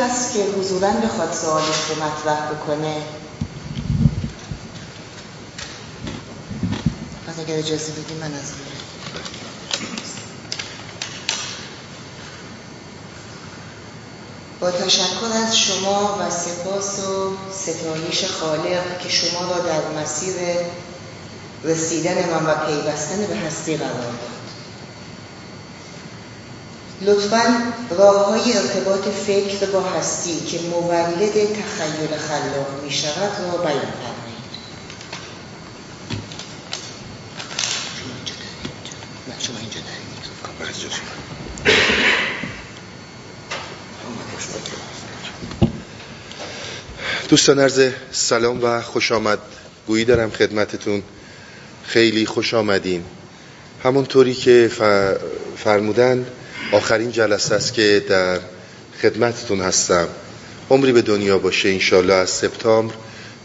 هست که حضورا بخواد سوالش رو مطرح بکنه. پس اگر اجازه بدی من از با تشکر از شما و سپاس و ستایش خالق که شما را در مسیر رسیدن من و پیوستن به هستی قرار داد. لطفا راه های ارتباط فکر با هستی که مولد تخیل خلاق می شود را بیان فرمایید. دوستان عرض سلام و خوش آمد. گویی دارم خدمتتون. خیلی خوش آمدین. همونطوری که فرمودن آخرین جلسه است که در خدمتتون هستم. عمری به دنیا باشه انشالله از سپتامبر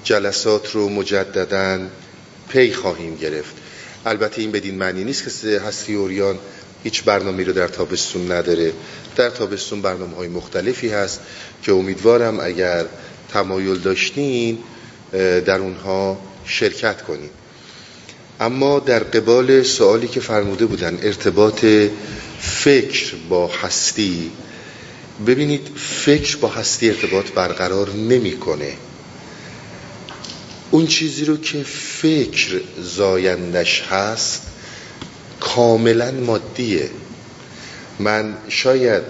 جلسات رو مجددا پی خواهیم گرفت. البته این بدین معنی نیست که هستی اوریان هیچ برنامه رو در تابستون نداره. در تابستون برنامه های مختلفی هست که امیدوارم اگر تمایل داشتین در اونها شرکت کنید اما در قبال سوالی که فرموده بودن ارتباط فکر با هستی. ببینید فکر با هستی ارتباط برقرار نمی‌کنه. اون چیزی رو که فکر زایندش هست کاملا مادیه. من شاید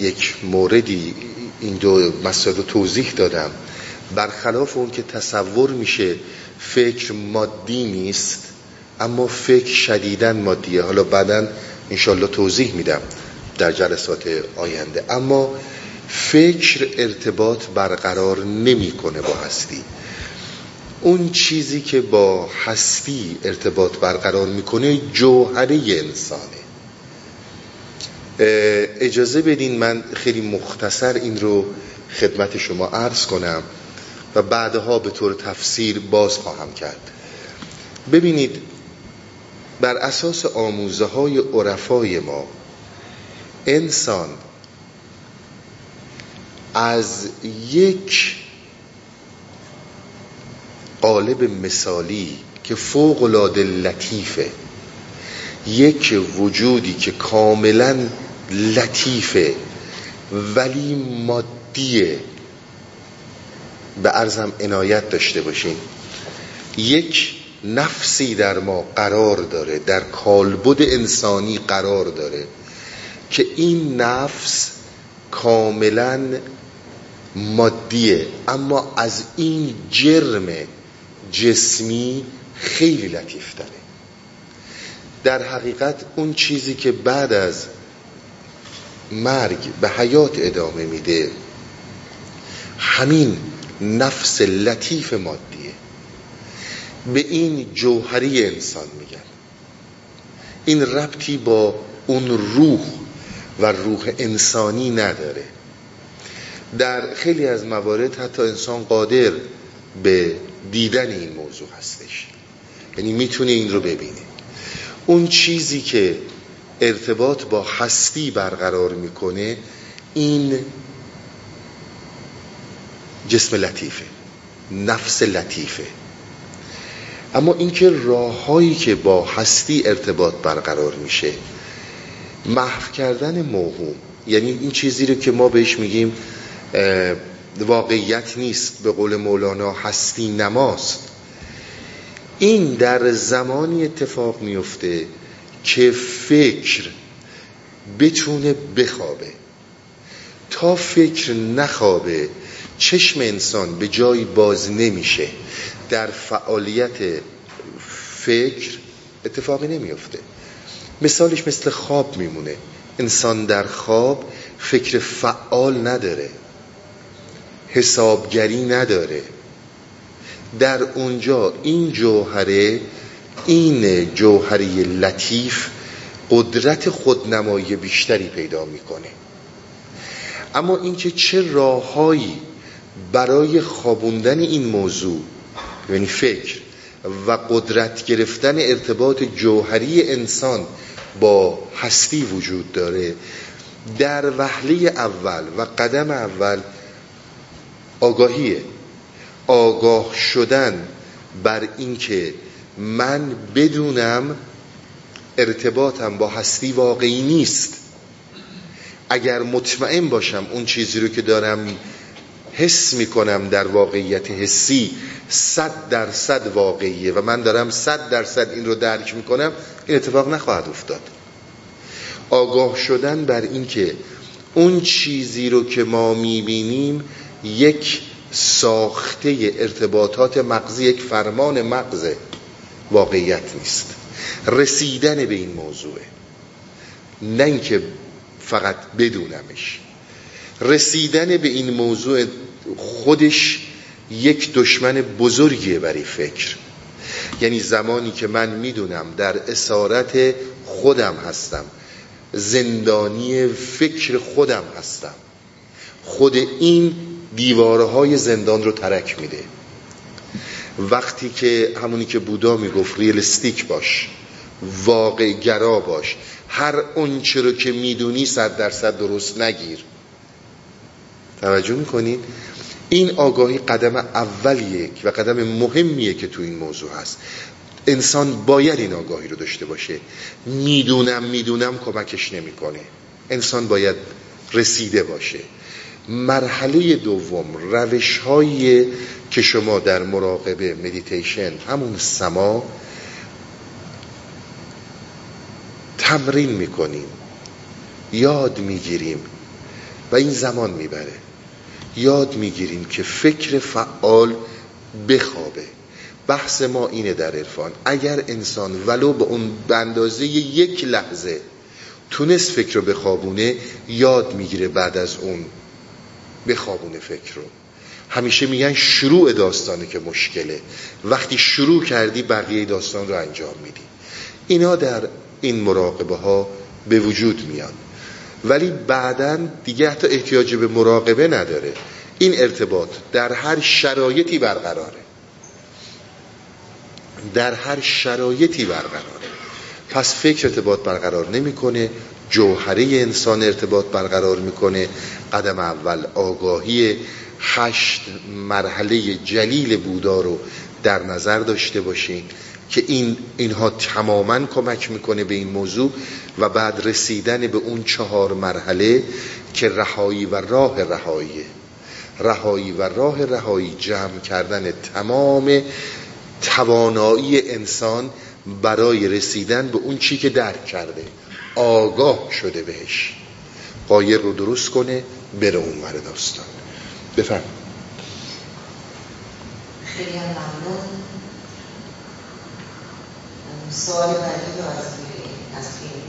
یک موردی این دو مسائل رو توضیح دادم. برخلاف اون که تصور میشه فکر مادی نیست اما فکر شدیدن مادیه. حالا بعدا انشالله توضیح میدم در جلسات آینده. اما فکر ارتباط برقرار نمی‌کنه با هستی. اون چیزی که با هستی ارتباط برقرار می‌کنه جوهره انسانه. اجازه بدین من خیلی مختصر این رو خدمت شما عرض کنم و بعدها به طور تفسیر باز خواهم کرد. ببینید بر اساس آموزه های عرفای ما انسان از یک قالب مثالی که فوق العاده لطیفه یک وجودی که کاملا لطیفه ولی مادیه. به ارزم عنایت داشته باشین. یک نفسی در ما قرار داره در کالبد انسانی قرار داره که این نفس کاملا مادیه. اما از این جرم جسمی خیلی لطیف داره در حقیقت اون چیزی که بعد از مرگ به حیات ادامه میده همین نفس لطیف مادیه به این جوهری انسان میگن. این ربطی با اون روح و روح انسانی نداره. در خیلی از موارد حتی انسان قادر به دیدن این موضوع هستش. یعنی می‌تونه این رو ببینه. اون چیزی که ارتباط با هستی برقرار می‌کنه این جسم لطیفه. نفس لطیفه. اما اینکه راههایی که با هستی ارتباط برقرار میشه محو کردن موهوم یعنی این چیزی رو که ما بهش میگیم واقعیت نیست به قول مولانا هستی نماست. این در زمانی اتفاق میفته که فکر بتونه بخوابه. تا فکر نخوابه چشم انسان به جایی باز نمیشه. در فعالیت فکر اتفاقی نمیفته مثالش مثل خواب میمونه. انسان در خواب فکر فعال نداره. حسابگری نداره. در اونجا این جوهره این جوهره لطیف قدرت خودنمایی بیشتری پیدا می‌کنه. اما اینکه چه راههایی برای خوابوندن این موضوع یعنی فکر و قدرت گرفتن ارتباط جوهری انسان با هستی وجود داره. در وحله اول و قدم اول آگاهیه. آگاه شدن بر اینکه من بدونم ارتباطم با هستی واقعی نیست. اگر مطمئن باشم اون چیزی رو که دارم حس می‌کنم در واقعیت حسی صد درصد واقعیه و من دارم صد درصد این رو درک می‌کنم این اتفاق نخواهد افتاد. آگاه شدن بر اینکه اون چیزی رو که ما می‌بینیم یک ساخته ارتباطات مغزی یک فرمان مغز واقعیت نیست. رسیدن به این موضوعه نه اینکه فقط بدونمش. رسیدن به این موضوع خودش یک دشمن بزرگیه برای فکر. یعنی زمانی که من می‌دونم در اسارت خودم هستم زندانی فکر خودم هستم خود این دیوارهای زندان رو ترک میده. وقتی که همونی که بودا می‌گفت ریلستیک باش واقع گرا باش هر اونچه رو که می‌دونی صد درصد درست نگیر. توجه می‌کنید این آگاهی قدم اولیه و قدم مهمیه که تو این موضوع هست. انسان باید این آگاهی رو داشته باشه. می‌دونم می‌دونم کمکش نمی‌کنه. انسان باید رسیده باشه. مرحله دوم روش که شما در مراقبه مدیتیشن همون سما تمرین می‌کنیم. یاد می‌گیریم و این زمان می‌بره. یاد می‌گیریم که فکر فعال بخوابه. بحث ما اینه در عرفان. اگر انسان ولو به اون اندازه یک لحظه تونست فکر رو بخوابونه یاد می‌گیره بعد از اون بخوابونه فکر رو. همیشه میگن شروع داستانه که مشکله. وقتی شروع کردی بقیه داستان رو انجام میدی. اینا در این مراقبه ها به وجود میان. ولی بعدا دیگه حتی احتیاج به مراقبه نداره. این ارتباط در هر شرایطی برقراره. در هر شرایطی برقراره. پس فکر ارتباط برقرار نمی‌کنه جوهره انسان ارتباط برقرار می‌کنه. قدم اول آگاهی هشت مرحله جلیل بودا رو در نظر داشته باشین که این اینها تماما کمک می‌کنه به این موضوع. و بعد رسیدن به اون چهار مرحله که رهایی و راه رهاییه رهایی و راه رهایی جمع کردن تمام توانایی انسان برای رسیدن به اون چی که درک کرده. آگاه شده بهش. قایر رو درست کنه بره اون ور داستان. بفرم خیلی ممنون. سوال بعدی رو از از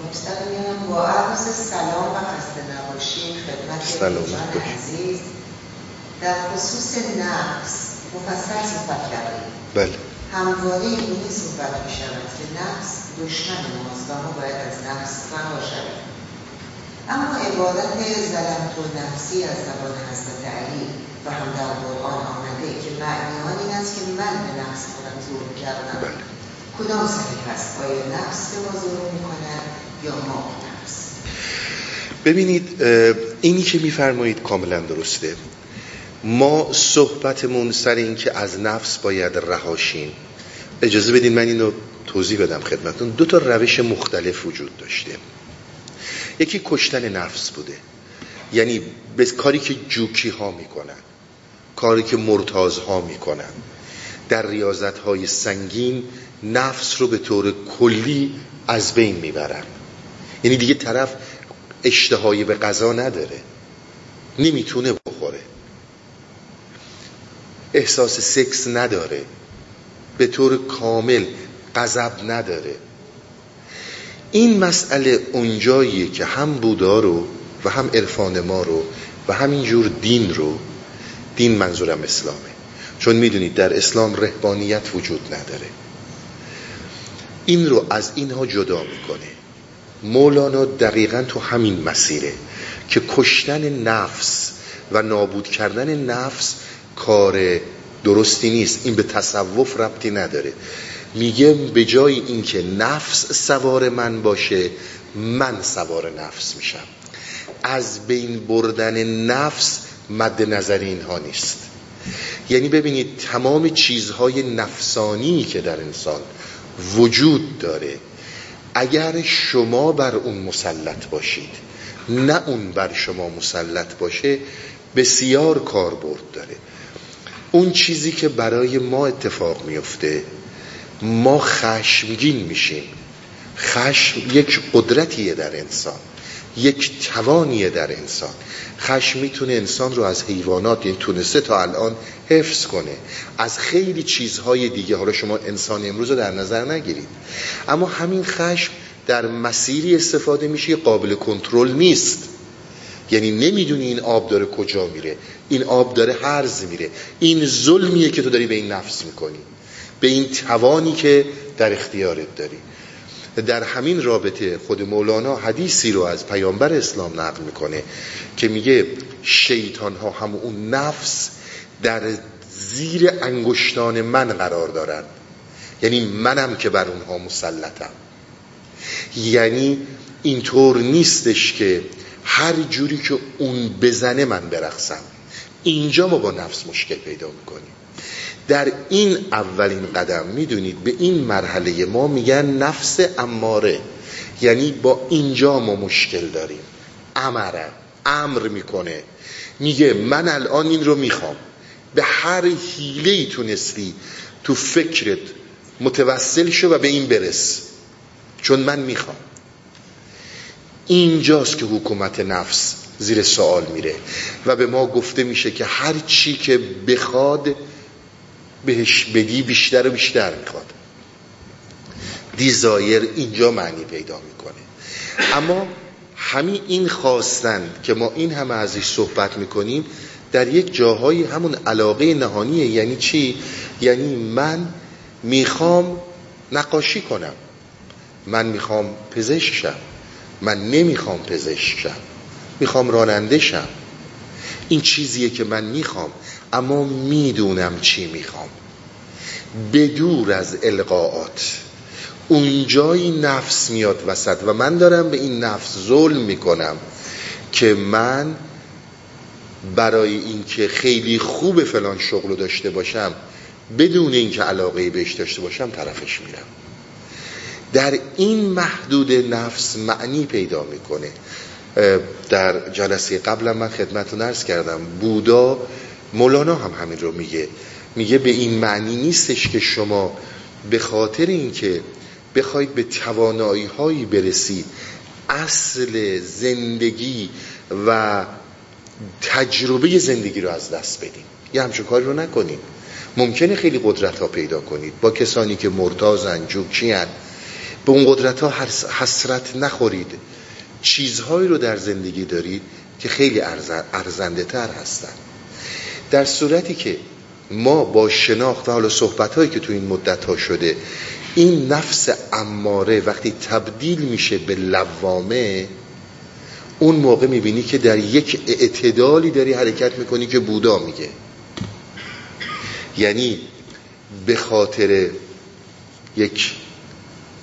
مستقیم با عرض سلام و خسته نباشی خدمت عزیز. در خصوص نفس مفصل صحبت کردیم. بله. همواره اینی صحبت می شود که نفس دشمن ماست و ما باید از نفس فرا شویم. اما عبارت زلمت و نفسی از زبان حضرت علی و هم در قرآن آمده که معنی آن این است که من به نفس خودم ظلم کردم. بله. کدام صحیح هست آیا نفس ظلم می‌کنن یا ما نفس ببینید اینی که میفرمایید کاملا درسته. ما صحبتمون سر این که از نفس باید رهاشیم. اجازه بدین من اینو توضیح بدم خدمتون. دو تا روش مختلف وجود داشته. یکی کشتن نفس بوده. یعنی به کاری که جوکی ها می‌کنن کاری که مرتاز ها می‌کنن. در ریاضت های سنگین نفس رو به طور کلی از بین می‌برن. یعنی دیگه طرف اشتهایی به غذا نداره. نمی‌تونه بخوره. احساس سکس نداره. به طور کامل غضب نداره. این مسئله اونجاییه که هم بودا رو و هم عرفان ما رو و همینجور دین رو دین منظورم اسلامه. چون می‌دونید در اسلام رهبانیت وجود نداره. این رو از اینها جدا می‌کنه. مولانا دقیقا تو همین مسیره که کشتن نفس و نابود کردن نفس کار درستی نیست. این به تصوف ربطی نداره. میگه به جای اینکه نفس سوار من باشه من سوار نفس میشم. از بین بردن نفس مد نظر اینها نیست. یعنی ببینید تمام چیزهای نفسانی که در انسان وجود داره. اگر شما بر اون مسلط باشید نه اون بر شما مسلط باشه بسیار کاربرد داره. اون چیزی که برای ما اتفاق میفته ما خشمگین میشیم. خشم یک قدرتیه در انسان. یک توانیه در انسان. خشم می‌تونه انسان رو از حیوانات یعنی تونسته تا الان حفظ کنه. از خیلی چیزهای دیگه حالا شما انسان امروز رو در نظر نگیرید. اما همین خشم در مسیری استفاده میشه قابل کنترل نیست. یعنی نمی‌دونی این آب داره کجا میره. این آب داره هرز میره. این ظلمیه که تو داری به این نفس می‌کنی. به این توانی که در اختیارت داری. در همین رابطه خود مولانا حدیثی رو از پیامبر اسلام نقل می‌کنه که میگه شیطان ها هم اون نفس در زیر انگشتان من قرار دارن یعنی منم که بر اونها مسلطم. یعنی اینطور نیستش که هر جوری که اون بزنه من برقصم. اینجا ما با نفس مشکل پیدا می‌کنیم. در این اولین قدم می‌دونید به این مرحله ما میگن نفس اماره. یعنی با اینجا ما مشکل داریم. امره. امر می‌کنه. میگه من الان این رو می‌خوام. به هر حیله تونستی تو فکرت متوسل شو و به این برس. چون من می‌خوام. اینجاست که حکومت نفس زیر سوال میره. و به ما گفته میشه که هر چی که بخواد بهش بدی بیشتر و بیشتر می‌خواد. دیزایر اینجا معنی پیدا می‌کنه. اما همین این خواستن که ما این همه ازش صحبت می‌کنیم در یک جاهایی همون علاقه نهانیه. یعنی چی؟ یعنی من می‌خوام نقاشی کنم. من می‌خوام پزشک شم. من نمی‌خوام پزشک شم. می‌خوام راننده شم. این چیزیه که من می‌خوام. اما می‌دونم چی می‌خوام. بدور از القاعات اونجایی نفس میاد وسط و من دارم به این نفس ظلم می‌کنم که من برای اینکه خیلی خوب فلان شغل داشته باشم بدون اینکه علاقه بهش داشته باشم طرفش میرم. در این محدود نفس معنی پیدا می‌کنه. در جلسه قبلا من خدمت رو نرس کردم. بودا مولانا هم همین رو میگه. میگه به این معنی نیستش که شما به خاطر اینکه بخواید به توانایی هایی برسید اصل زندگی و تجربه زندگی رو از دست بدیم یه همچون کاری رو نکنیم ممکنه خیلی قدرت ها پیدا کنید. با کسانی که مرتازن جوکچی به اون قدرت ها حسرت نخورید. چیزهایی رو در زندگی دارید که خیلی ارزنده تر هستن. در صورتی که ما با شناخت و حالا صحبت هایی که تو این مدت ها شده این نفس اماره وقتی تبدیل میشه به لوامه اون موقع می‌بینی که در یک اعتدالی داری حرکت می‌کنی که بودا میگه. یعنی به خاطر یک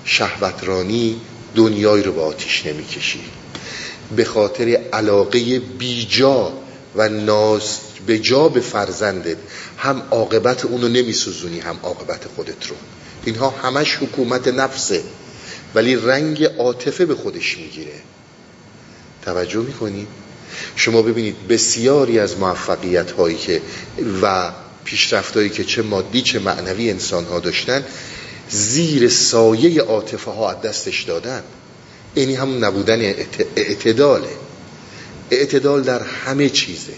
شهوترانی دنیای رو به آتیش نمی‌کشی. به خاطر علاقه بیجا و ناز به جا به فرزندت هم عاقبت اونو نمیسوزونی هم عاقبت خودت رو. اینها همش حکومت نفسه ولی رنگ عاطفه به خودش می‌گیره. توجه می‌کنید شما ببینید بسیاری از موفقیت هایی که و پیشرفت هایی که چه مادی چه معنوی انسان ها داشتن زیر سایه عاطفه ها از دستش دادن. اینی هم نبودن اعتداله. اعتدال در همه چیزه.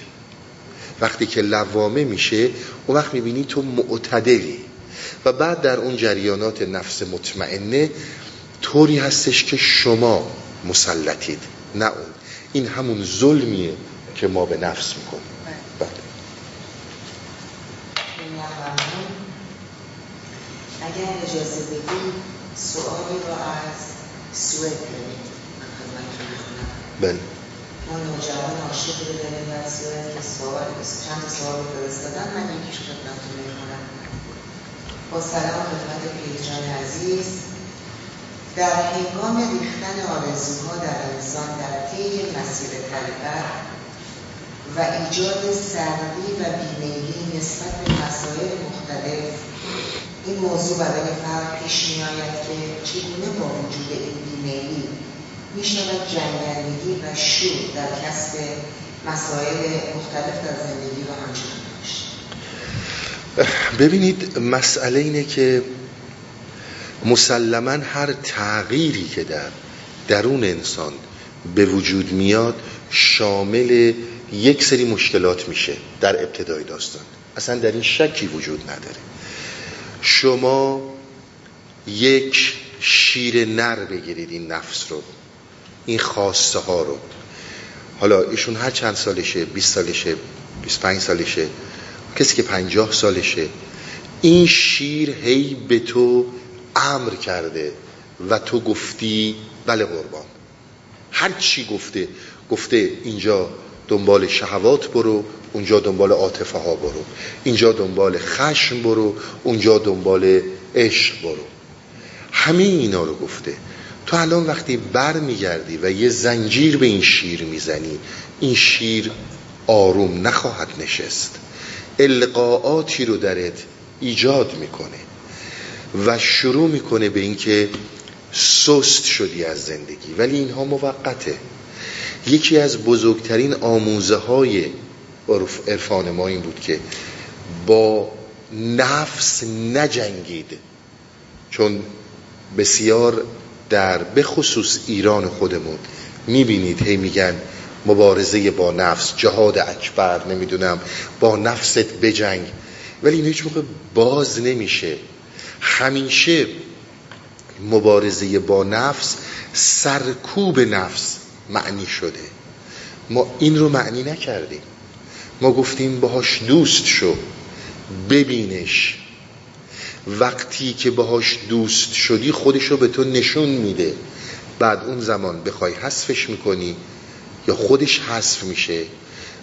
وقتی که لوامه میشه اون وقت می‌بینی تو معتدلی. و بعد در اون جریانات نفس مطمئنه طوری هستش که شما مسلطید نه اون. این همون ظلمیه که ما به نفس می‌کنیم. بله. اگر اجازه بدید سوالی رو از سوئد بله. ما نوجوان عاشق رو داریم در سوئد که سوال چند سوال رو فرستادن من یکیش خدمتتون می‌کنم. با سلام خدمت پیرجان عزیز. در هنگام ریختن آرزوها در انسان در طی مسیر طلبت و ایجاد سردی و بیمیلی نسبت به مسائل مختلف این موضوع برای فرد پیش می آید که چگونه با وجود این بیمیلی می شود جنگندگی و شور در کسب مسائل مختلف در زندگی رو همچنان داشت. ببینید مسئله اینه که مسلما هر تغییری که در درون انسان به وجود میاد شامل یک سری مشکلات میشه در ابتدای داستان. اصلا در این شکی وجود نداره. شما یک شیر نر بگیرید این نفس رو. این خواسته ها رو. حالا ایشون هر چند سالشه؟ 20 سالشه 25 سالشه. کسی که 50 سالشه. این شیر هی به تو امر کرده و تو گفتی بله قربان. هر چی گفته گفته اینجا دنبال شهوات برو اونجا دنبال عاطفه ها برو. اینجا دنبال خشم برو اونجا دنبال عشق برو. همه اینا رو گفته. تو الان وقتی بر میگردی و یه زنجیر به این شیر می‌زنی این شیر آروم نخواهد نشست. القاعاتی رو درت ایجاد می‌کنه و شروع می‌کنه به اینکه سست شدی از زندگی. ولی اینها موقته. یکی از بزرگترین آموزه های عرفان ما این بود که با نفس نجنگید. چون بسیار در بخصوص ایران خودمون می‌بینید هی میگن مبارزه با نفس جهاد اکبر نمی‌دونم با نفست بجنگ. ولی این هیچ موقع باز نمیشه. همیشه مبارزه با نفس سرکوب نفس معنی شده. ما این رو معنی نکردیم. ما گفتیم باهاش دوست شو ببینش. وقتی که باهاش دوست شدی خودش رو به تو نشون میده. بعد اون زمان بخوای حذفش می‌کنی یا خودش حذف میشه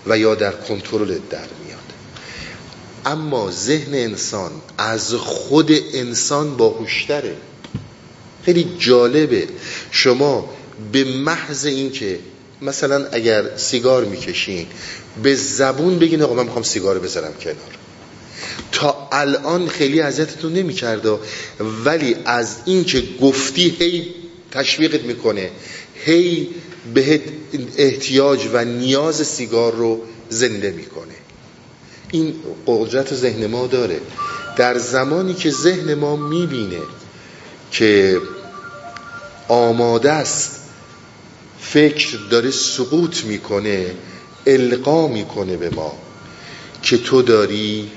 و یا در کنترلت در میاد. اما ذهن انسان از خود انسان باهوشتره. خیلی جالبه. شما به محض اینکه مثلا اگر سیگار می‌کشین به زبون بگین آقا من می‌خوام سیگار بذارم کنار. تا الان خیلی اذیتتون نمی‌کرده ولی از اینکه گفتی هی تشویقت می‌کنه هی بهت احتیاج و نیاز سیگار رو زنده می‌کنه. این قدرت ذهن ما داره. در زمانی که ذهن ما می‌بینه که آماده است فکر داره سقوط می‌کنه القا می‌کنه به ما که تو داری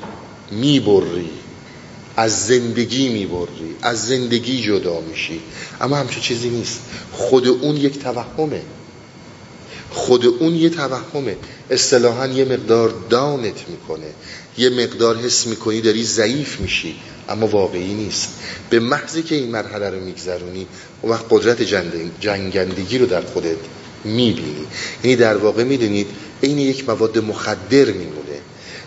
می‌بری از زندگی می‌بری از زندگی جدا میشی. اما همچه چیزی نیست. خود اون یک توهمه. خود اون یه توهمه. اصطلاحا یه مقدار دانت می‌کنه. یه مقدار حس می‌کنی داری ضعیف میشی. اما واقعی نیست. به محضی که این مرحله رو میگذرونی و وقت قدرت جنگندگی رو در خودت می‌بینی. یعنی در واقع می‌دونید این یک مواد مخدر میمونه.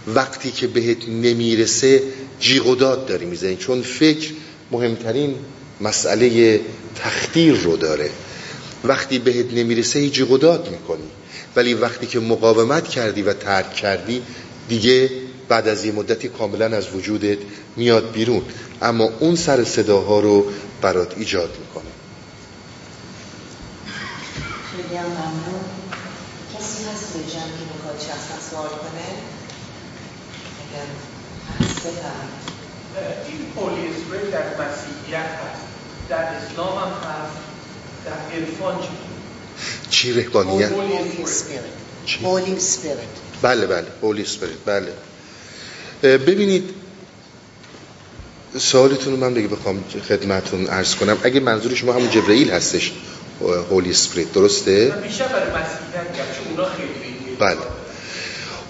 وقتی که بهت نمی‌رسه جیغ و داد داری می‌زنی. چون فکر مهمترین مسئله تختیر رو داره. وقتی بهت نمی‌رسه هیچ قداد می‌کنی. ولی وقتی که مقاومت کردی و ترک کردی دیگه بعد از یه مدتی کاملا از وجودت میاد بیرون. اما اون سر صداها رو برات ایجاد می‌کنه. خیلی هم ممنون. کسی هست به جمع که می‌خواد سوال کنه؟ این پولیس در مسیحیت هست. در اسلام هم هست. در عرفان چی؟ رهبانیت؟ هولی سپیرت بله بله. هولی سپیرت بله. ببینید سوالتون رو من دیگه بخوام خدمتون عرض کنم. اگه منظور شما همون جبرئیل هستش هولی سپریت درسته؟ بیشتر برای مسیحیت اونا خیلی بله.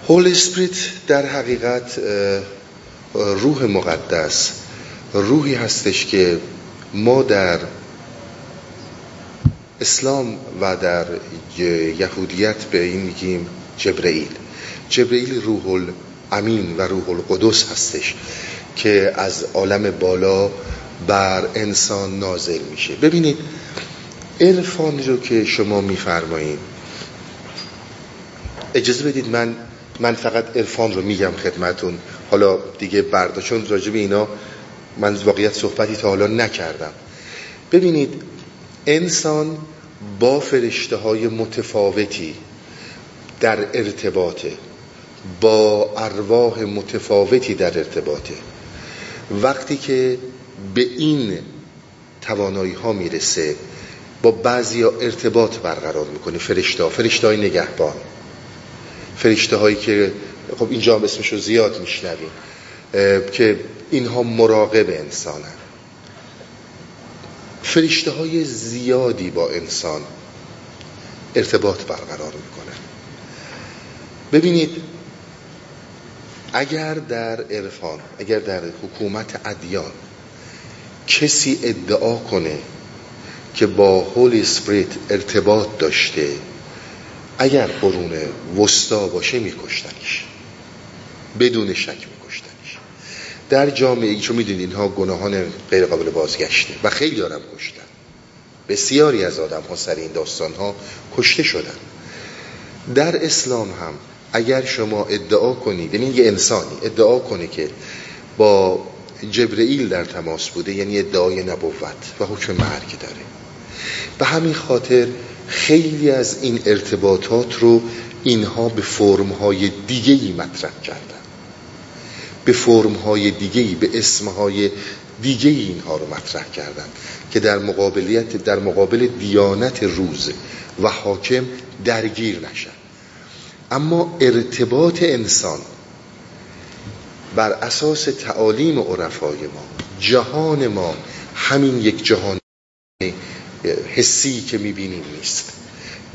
هولی سپریت در حقیقت روح مقدس روحی هستش که ما در اسلام و در یهودیت به این میگیم جبرئیل. جبرئیل روح الامین و روح القدس هستش که از عالم بالا بر انسان نازل میشه. ببینید عرفان رو که شما میفرمایید اجازه بدید من من فقط عرفان رو میگم خدمتون. حالا دیگه بردا چون راجب اینا من واقعیت صحبتی تا حالا نکردم. ببینید انسان با فرشته های متفاوتی در ارتباطه. با ارواح متفاوتی در ارتباطه. وقتی که به این توانایی ها می‌رسه با بعضی ارتباط برقرار می‌کنه فرشته فرشته های نگهبان. فرشته هایی که خب اینجا هم اسمش رو زیاد میشنویم که اینها مراقب انسانن. فرشته های زیادی با انسان ارتباط برقرار می‌کنن ببینید اگر در عرفان اگر در حکومت ادیان کسی ادعا کنه که با هولی سپریت ارتباط داشته اگر قرون وستا باشه میکشتنش. بدون شک میکشتنش. در جامعه ای چون می‌دونید اینها گناهان غیر قابل بازگشته و خیلی دارم کشتن. بسیاری از آدم ها سر این داستان ها کشته شدن. در اسلام هم اگر شما ادعا کنید یعنی یه انسانی ادعا کنه که با جبرئیل در تماس بوده یعنی ادعای نبوت و حکم مرگ داره. به همین خاطر خیلی از این ارتباطات رو اینها به فرمهای دیگهی مطرح کردن. به فرمهای دیگهی به اسمهای دیگه اینها رو مطرح کردن که در مقابلیت در مقابل دیانت روز و حاکم درگیر نشن. اما ارتباط انسان بر اساس تعالیم عرفای ما جهان ما همین یک جهان حسی که می‌بینیم نیست.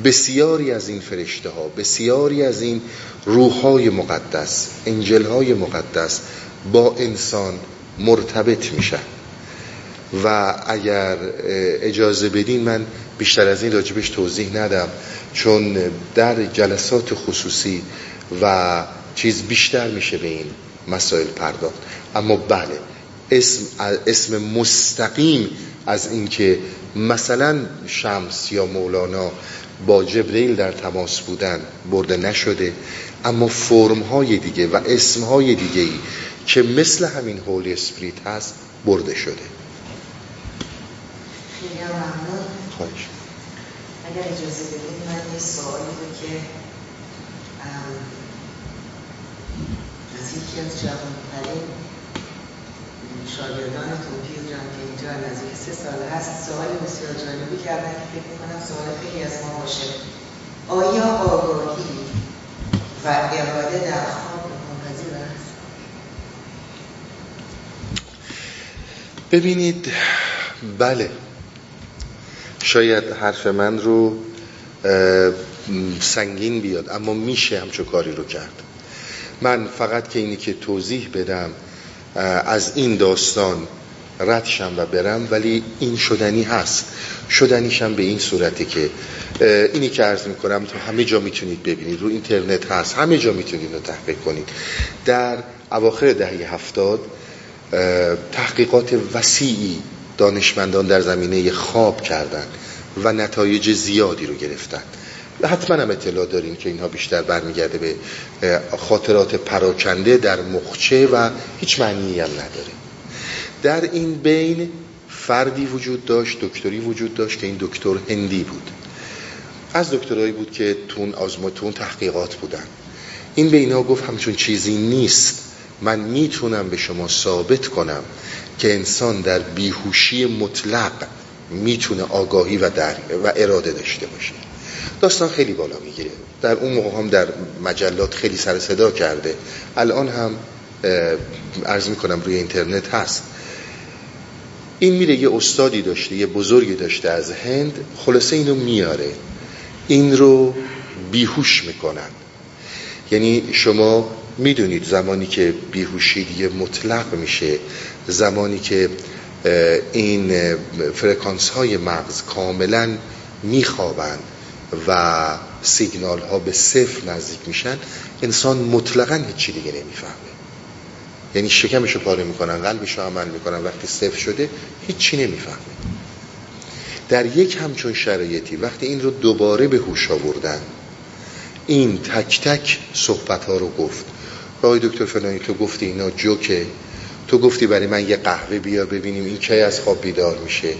بسیاری از این فرشته ها بسیاری از این روح های مقدس انجل های مقدس با انسان مرتبط میشن. و اگر اجازه بدین من بیشتر از این راجبش توضیح ندم چون در جلسات خصوصی و چیز بیشتر میشه به این مسائل پرداخت. اما بله اسم, اسم مستقیم از اینکه مثلا شمس یا مولانا با جبریل در تماس بودن برده نشده. اما فرم های دیگه و اسم های دیگه ای که مثل همین هولی اسپریت هست برده شده. خواهش. اگر اجازه بدید من یه سوالی رو که از یکی از جوانترین شاگردانتون پیر جان که اینجا نزدیک سه سال هست. سوال بسیار جالبی کردن که فکر می‌کنم سوال خیلی از ما باشه. آیا آگاهی و اراده در خواب منپذیر است؟ ببینید بله. شاید حرف من رو سنگین بیاد اما میشه همچون کاری رو کرد. من فقط که اینی که توضیح بدم از این داستان ردشم و برم ولی این شدنی هست. شدنیشم به این صورته که اینی که عرض می‌کنم تو همه جا می‌تونید ببینید. رو اینترنت هست. همه جا می‌تونید رو تحقیق کنید. در اواخر دهه هفتاد تحقیقات وسیعی دانشمندان در زمینه خواب کردن و نتایج زیادی رو گرفتن. حتما هم اطلاع دارین که اینها بیشتر برمیگرده به خاطرات پراکنده در مخچه و هیچ معنی هم نداره. در این بین فردی وجود داشت دکتری وجود داشت که این دکتر هندی بود. از دکترهایی بود که تون آزماتون تحقیقات بودن. این به اینا گفت همچون چیزی نیست. من می‌تونم به شما ثابت کنم که انسان در بیهوشی مطلق می‌تونه آگاهی و, در و اراده داشته باشه. داستان خیلی بالا می‌گیره. در اون موقع هم در مجلات خیلی سر صدا کرده. الان هم عرض می‌کنم روی اینترنت هست. این میره یه استادی داشته یه بزرگی داشته از هند خلاصه اینو میاره. این رو بیهوش می‌کنن. یعنی شما می‌دونید زمانی که بیهوشی دیگه مطلق میشه زمانی که این فرکانس های مغز کاملا میخوابند و سیگنال ها به صفر نزدیک میشن انسان مطلقا هیچی دیگه نمی‌فهمه. یعنی شکمشو پاره می‌کنن قلبشو عمل می‌کنن. وقتی صفر شده هیچی نمی‌فهمه. در یک همچون شرایطی وقتی این رو دوباره به هوش آوردن این تک تک صحبت ها رو گفت. آقای دکتر فلانی تو گفتی اینا جوکه. تو گفتی برای من یه قهوه بیار ببینیم این کی از خواب بیدار میشه.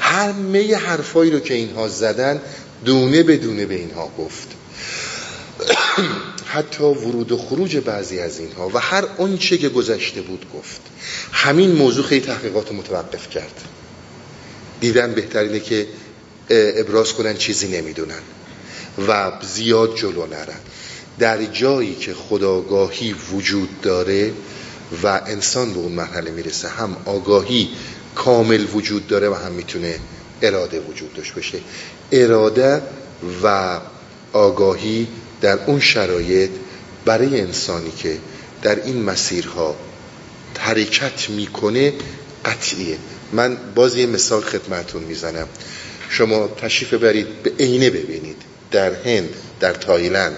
همه حرفایی رو که اینها زدن دونه به دونه به اینها گفت. حتی ورود و خروج بعضی از اینها. و هر آنچه که گذشته بود گفت. همین موضوع خیلی تحقیقات متوقف کرد. دیدن بهترینه که ابراز کنن چیزی نمی‌دونن. و زیاد جلو نرن. در جایی که خداگاهی وجود داره و انسان به اون مرحله می‌رسه هم آگاهی کامل وجود داره و هم می‌تونه اراده وجود داشت بشه اراده و آگاهی در اون شرایط برای انسانی که در این مسیرها حرکت می‌کنه قطعیه. من باز یه مثال خدمتون می‌زنم. شما تشریف برید به عینه ببینید. در هند در تایلند.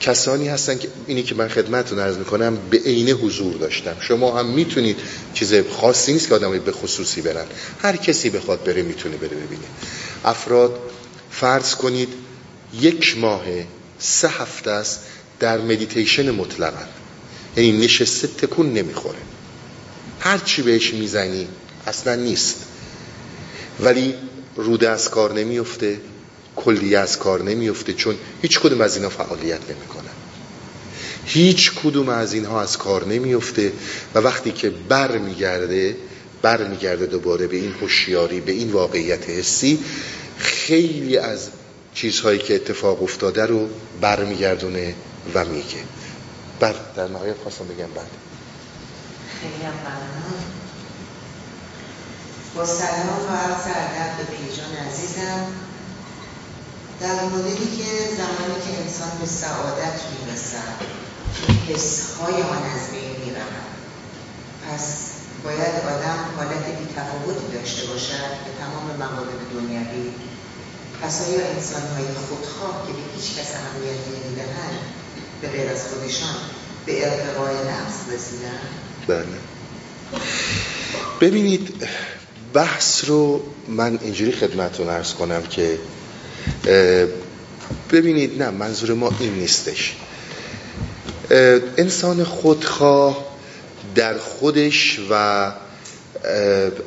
کسانی هستن که اینی که من خدمتتون عرض می‌کنم به عینه حضور داشتم. شما هم می‌تونید چیز خاصی نیست که آدمی به خصوصی برن. هر کسی بخواد بره می‌تونه بره ببینه. افراد فرض کنید یک ماه سه هفته است در مدیتیشن مطلقا. یعنی نشسته تکون نمی‌خوره. هر چی بهش می‌زنی اصلا نیست. ولی روده از کار نمیفته کلیه از کار نمیفته چون هیچ کدوم از اینا فعالیت نمی‌کنن. هیچ کدوم از اینها از کار نمیفته و وقتی که بر میگرده بر میگرده دوباره به این هوشیاری به این واقعیت حسی خیلی از چیزهایی که اتفاق افتاده رو برمیگردونه و میگه. بر در نهایت خواستم بگم بعد خیلی با سلام و عرض ادب به پیجان عزیزم. در مدلی که زمانی که انسان به سعادت می‌رسد حسهای آن از بین می‌رود. پس باید آدم حالت بی تفاوتی داشته باشد به تمام موارد دنیوی پس آیا انسان های خودخواه که به هیچ کس اهمیت نمی‌دهند به غیر از خودشان به ارتقای نفس رسیدن؟ بله. ببینید بحث رو من اینجوری خدمتون ارز کنم که ببینید نه منظور ما این نیستش. انسان خودخواه در خودش و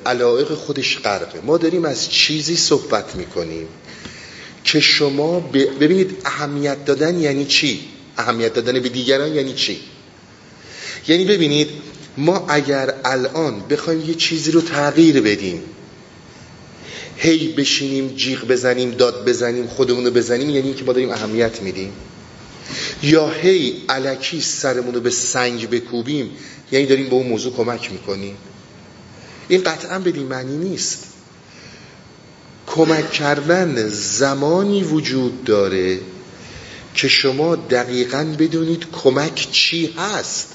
علایق خودش غرقه. ما داریم از چیزی صحبت می‌کنیم. که شما ببینید اهمیت دادن یعنی چی؟ اهمیت دادن به دیگران یعنی چی؟ یعنی ببینید ما اگر الان بخوایم یه چیزی رو تغییر بدیم هی بشینیم جیغ بزنیم داد بزنیم خودمون رو بزنیم یعنی که ما داریم اهمیت میدیم. یا هی علکی سرمون رو به سنگ بکوبیم یعنی داریم به اون موضوع کمک می‌کنیم. این قطعا بدین معنی نیست. کمک کردن زمانی وجود داره که شما دقیقا بدونید کمک چی هست.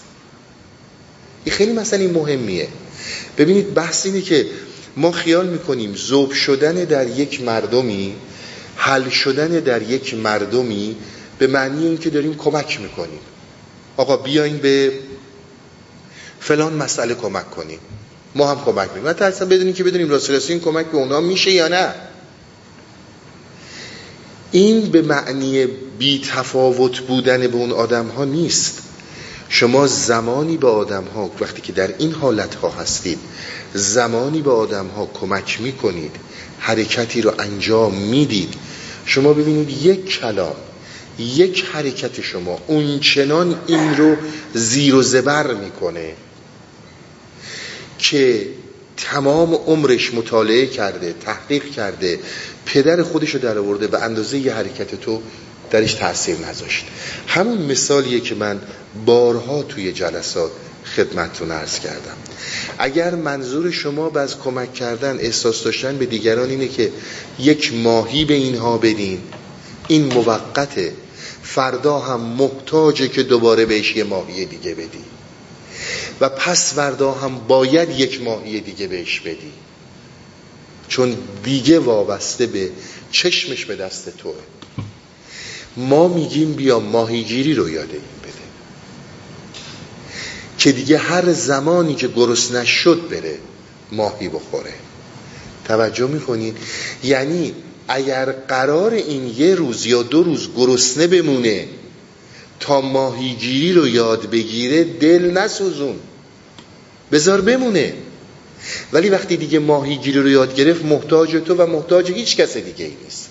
این خیلی مسئله مهمیه. ببینید بحث اینه که ما خیال می‌کنیم زوب شدن در یک مردمی حل شدن در یک مردمی به معنی این که داریم کمک می‌کنیم. آقا بیاین به فلان مسئله کمک کنیم. ما هم کمک می‌کنیم. حتی اصلا بدونیم که بدونیم راست این کمک به اونا میشه یا نه. این به معنی بی تفاوت بودن به اون آدم ها نیست. شما زمانی به آدم ها وقتی که در این حالت ها هستید زمانی به آدم ها کمک می‌کنید حرکتی رو انجام می‌دید شما ببینید یک کلام یک حرکت شما اونچنان این رو زیر و زبر می‌کنه. که تمام عمرش مطالعه کرده تحقیق کرده پدر خودش رو در آورده به اندازه یه حرکت تو درش تاثیر نذاشت. همون مثالیه که من بارها توی جلسات خدمتتون عرض کردم. اگر منظور شما از کمک کردن احساس داشتن به دیگران اینه که یک ماهی به اینها بدین این موقته فردا هم محتاجه که دوباره بهش یه ماهی دیگه بدی. و پس فردا هم باید یک ماهی دیگه بهش بدی. چون دیگه وابسته به چشمش به دست توه. ما میگیم بیا ماهیگیری رو یاد این بده. که دیگه هر زمانی که گرسنه شد بره ماهی بخوره. توجه می‌کنین یعنی اگر قرار این یه روز یا دو روز گرسنه بمونه تا ماهیگیری رو یاد بگیره دل نسوزون. بذار بمونه. ولی وقتی دیگه ماهیگیری رو یاد گرفت محتاج تو و محتاج هیچ کس دیگه ای نیست.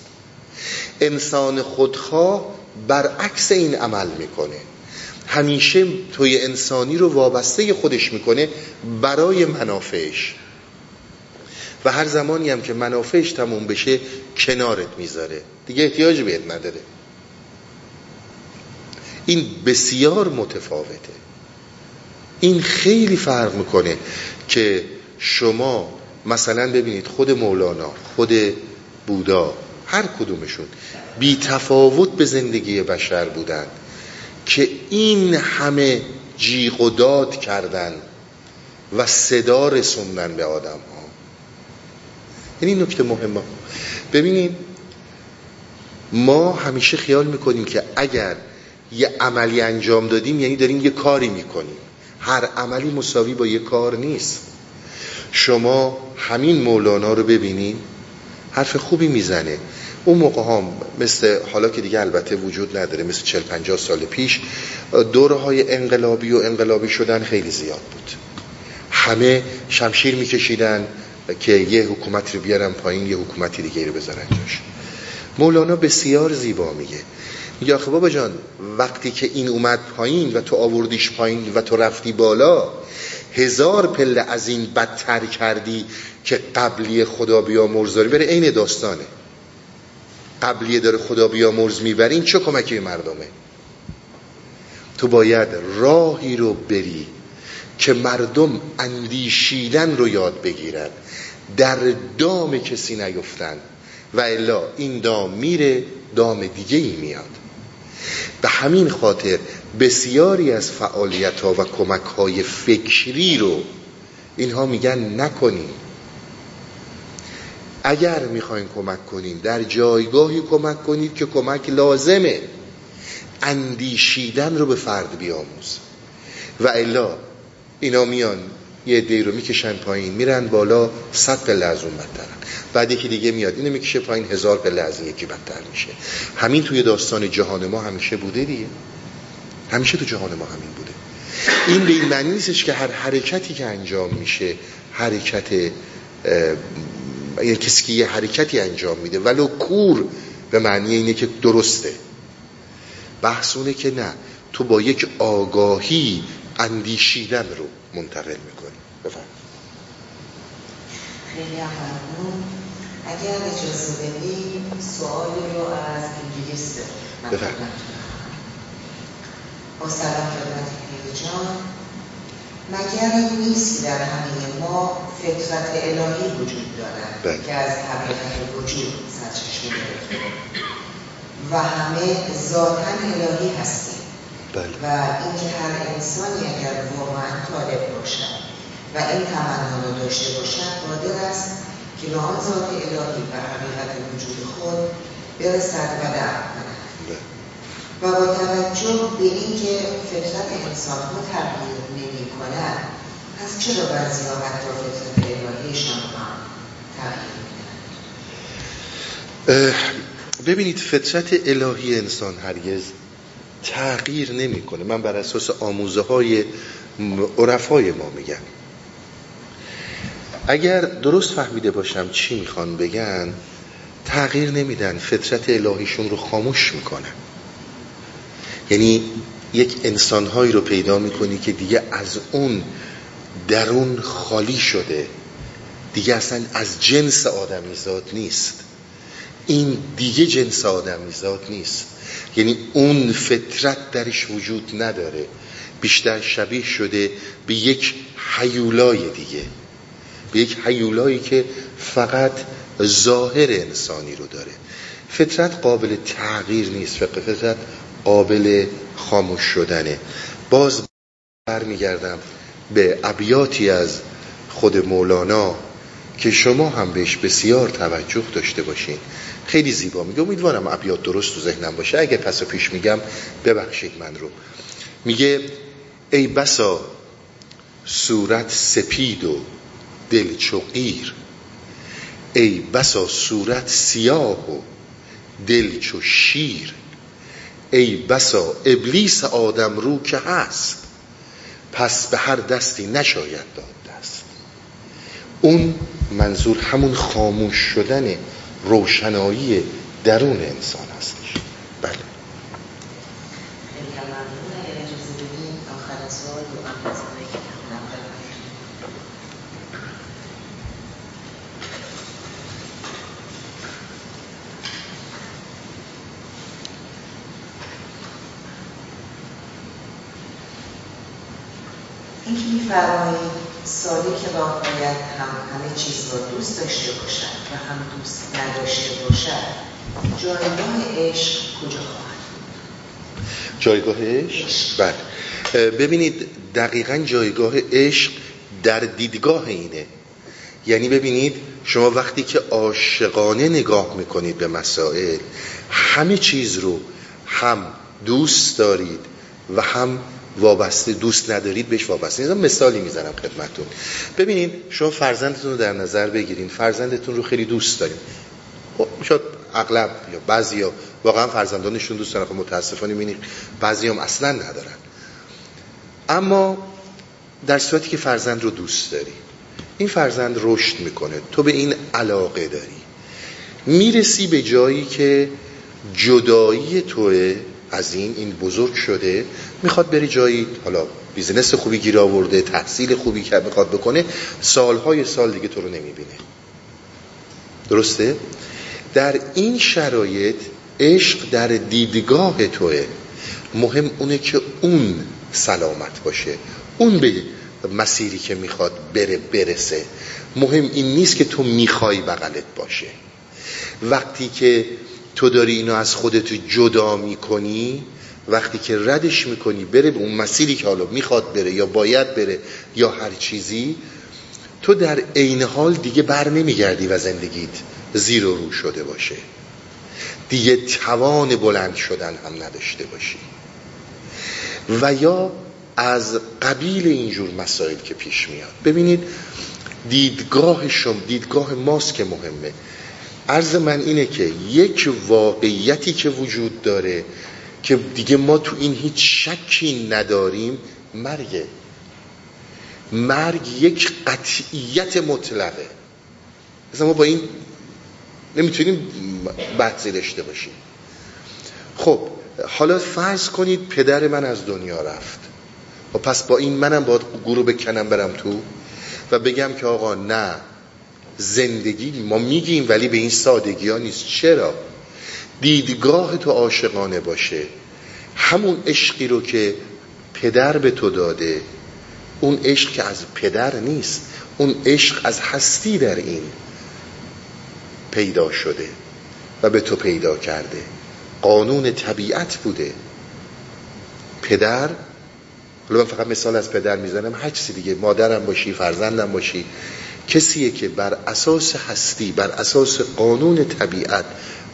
انسان خودخواه برعکس این عمل می‌کنه. همیشه توی انسانی رو وابسته خودش می‌کنه برای منافعش. و هر زمانی هم که منافعش تموم بشه کنارت می‌ذاره. دیگه احتیاج بهت نداره. این بسیار متفاوته. این خیلی فرق می‌کنه که شما مثلا ببینید خود مولانا خود بودا هر کدومشون بی تفاوت به زندگی بشر بودن که این همه جیغ و داد کردن و صدا رسوندن به آدم ها یعنی نکته مهمه. ببینید ما همیشه خیال می‌کنیم که اگر یه عملی انجام دادیم یعنی داریم یه کاری می‌کنیم. هر عملی مساوی با یه کار نیست. شما همین مولانا رو ببینین حرف خوبی می‌زنه. اون موقع هم مثل حالا که دیگه البته وجود نداره مثل 40 50 سال پیش دوره های انقلابی و انقلابی شدن خیلی زیاد بود. همه شمشیر میکشیدن که یه حکومت رو بیارن پایین یه حکومتی دیگه رو بذارن جاش. مولانا بسیار زیبا میگه. میگه آخه بابا جان وقتی که این اومد پایین و تو آوردیش پایین و تو رفتی بالا هزار پله از این بدتر کردی که قبلی خدا بیامرز داری. بره عین داستانه. قبلیه داره خدا بیامرز می‌برین چه کمکی مردمه؟ تو باید راهی رو بری که مردم اندیشیدن رو یاد بگیرن. در دام کسی نیفتن. و الا این دام میره دام دیگه ای میاد. به همین خاطر بسیاری از فعالیت ها و کمک های فکری رو اینها میگن نکنیم اگر می‌خواین کمک کنین در جایگاهی کمک کنید که کمک لازمه. اندیشیدن رو به فرد بیاموز. و الا اینا میان یه دی رو می‌کشن پایین میرن بالا صد پله از اون بدترن بعد یکی دیگه میاد اینو می‌کشه پایین هزار پله از یکی بدتر میشه. همین توی داستان جهان ما همیشه بوده دیگه. همیشه تو جهان ما همین بوده. این به این معنی نیستش که هر حرکتی که انجام میشه حرکت یعنی کسی که یه حرکتی انجام میده ولو کور به معنی اینه که درسته. بحثونه که نه تو با یک آگاهی اندیشیدن رو منتقل می‌کنی. خیلی ممنون اگر اجازه بدی سوالی رو از انگلیس بفرم با سلام خدمت جان. مگر این نیست در همه ما فطرت الهی وجود دارد بله. که از حقیقت وجود سرچشمه گرفته؟ و همه ذاتا الهی هستیم. بله. و اینکه هر انسانی اگر واقعا طالب باشد و این تمنا را داشته باشد قادر است که به آن ذات الهی و حقیقت وجود خود برسد و درک کند. و با توجه به اینکه فطرت انسان ها تغییر نمی کند پس چرا بعضی حتی فطرت الهیشان هم تغییر ببینید فطرت الهی انسان هرگز تغییر نمی‌کنه من بر اساس آموزه های عرفای ما میگم. اگر درست فهمیده باشم چی می‌خوان بگن تغییر نمیدن. فطرت الهیشون رو خاموش می‌کنن. یعنی یک انسانهایی رو پیدا می‌کنی که دیگه از اون درون خالی شده. دیگه اصلا از جنس آدمیزاد نیست. این دیگه جنس آدمیزاد نیست. یعنی اون فطرت درش وجود نداره. بیشتر شبیه شده به یک حیولای دیگه. به یک حیولایی که فقط ظاهر انسانی رو داره. فطرت قابل تغییر نیست فطرت قابل خاموش شدنه. باز برمیگردم به ابیاتی از خود مولانا که شما هم بهش بسیار توجه داشته باشین. خیلی زیبا میگه. امیدوارم ابیات درست تو ذهنم باشه. اگه پس پیش میگم ببخشید من رو. میگه ای بسا صورت سپید و دل چقیر ای بسا صورت سیاه و دل چو شیر. ای بسا ابلیس آدم رو که هست پس به هر دستی نشاید داد دست. اون منظور همون خاموش شدن روشنایی درون انسان هستش. اینکه میفرمایید که با باید هم همه چیز را دوست داشته باشد و هم دوست نداشته باشد جایگاه عشق کجا خواهد جایگاه عشق؟ بله. ببینید دقیقا جایگاه عشق در دیدگاه اینه. یعنی ببینید شما وقتی که عاشقانه نگاه می‌کنید به مسائل همه چیز رو هم دوست دارید و هم وابسته دوست ندارید بهش وابسته نیست. مثالی می‌زنم خدمتتون. ببینید شما فرزندتون رو در نظر بگیرید فرزندتون رو خیلی دوست دارید خب شاید اغلب یا بعضی ها واقعا فرزندانشون دوست دارن. خب متاسفانه می‌بینید بعضی هم اصلا ندارن. اما در صورتی که فرزند رو دوست داری این فرزند رشد می‌کنه. تو به این علاقه داری. می‌رسی به جایی که جدایی توه از این این بزرگ شده می‌خواد بری جایی حالا business خوبی گیر آورده تحصیل خوبی که می‌خواد بکنه سالهای سال دیگه تو رو نمی‌بینه. درسته؟ در این شرایط عشق در دیدگاه توه. مهم اونه که اون سلامت باشه اون به مسیری که می‌خواد بره برسه. مهم این نیست که تو می‌خوای بغلت باشه. وقتی که تو داری اینو از خودت جدا می‌کنی وقتی که ردش می‌کنی بره به اون مسیری که حالا می‌خواد بره یا باید بره یا هر چیزی تو در عین حال دیگه بر نمیگردی و زندگیت زیر و رو شده باشه. دیگه توان بلند شدن هم نداشته باشی. و یا از قبیل اینجور مسائل که پیش میاد. ببینید دیدگاه شما دیدگاه ماست که مهمه. عرض من اینه که یک واقعیتی که وجود داره که دیگه ما تو این هیچ شکی نداریم مرگه مرگ یک قطعیت مطلقه. مثلا ما با این نمی‌تونیم بحثی داشته باشیم. خب حالا فرض کنید پدر من از دنیا رفت. و پس با این منم باید گروه بکنم برم تو و بگم که آقا نه زندگی ما میگیم ولی به این سادگی ها نیست. چرا؟ دیدگاه تو عاشقانه باشه. همون عشقی رو که پدر به تو داده اون عشق که از پدر نیست اون عشق از هستی در این پیدا شده و به تو پیدا کرده. قانون طبیعت بوده. پدر حالا من فقط مثال از پدر می‌زنم هر چیزی دیگه مادرم باشی فرزندم باشی کسیه که بر اساس هستی بر اساس قانون طبیعت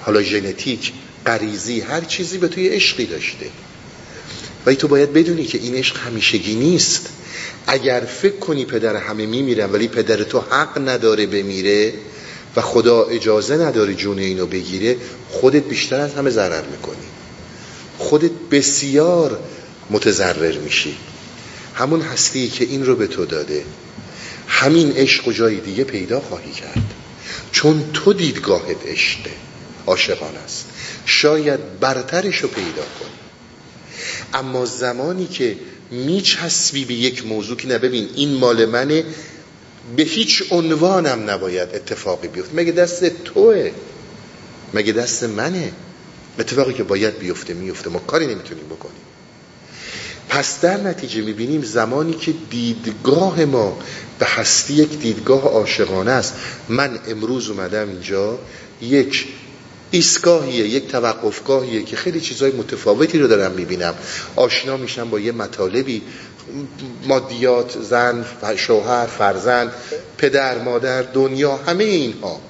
حالا ژنتیک غریزی هر چیزی به توی عشقی داشته. و تو باید بدونی که این عشق همیشگی نیست. اگر فکر کنی پدر همه میمیرن ولی پدر تو حق نداره بمیره و خدا اجازه نداره جون اینو بگیره خودت بیشتر از همه ضرر می‌کنی. خودت بسیار متضرر میشی. همون هستی که این رو به تو داده. همین عشق و جای دیگه پیدا خواهی کرد. چون تو دیدگاهت عشقه. عاشقان است. شاید برترش رو پیدا کن اما زمانی که میچسبی به یک موضوع که نببین این مال منه به هیچ عنوانم نباید اتفاقی بیفته مگه دست توه؟ مگه دست منه؟ اتفاقی که باید بیفته میفته. ما کاری نمی‌تونیم بکنیم. پس در نتیجه می‌بینیم زمانی که دیدگاه ما به هستی یک دیدگاه عاشقانه است. من امروز اومدم اینجا یک ایستگاهیه یک توقفگاهیه که خیلی چیزهای متفاوتی رو دارم می‌بینم. آشنا میشم با یه مطالبی مادیات زن شوهر فرزند پدر مادر دنیا همه اینها.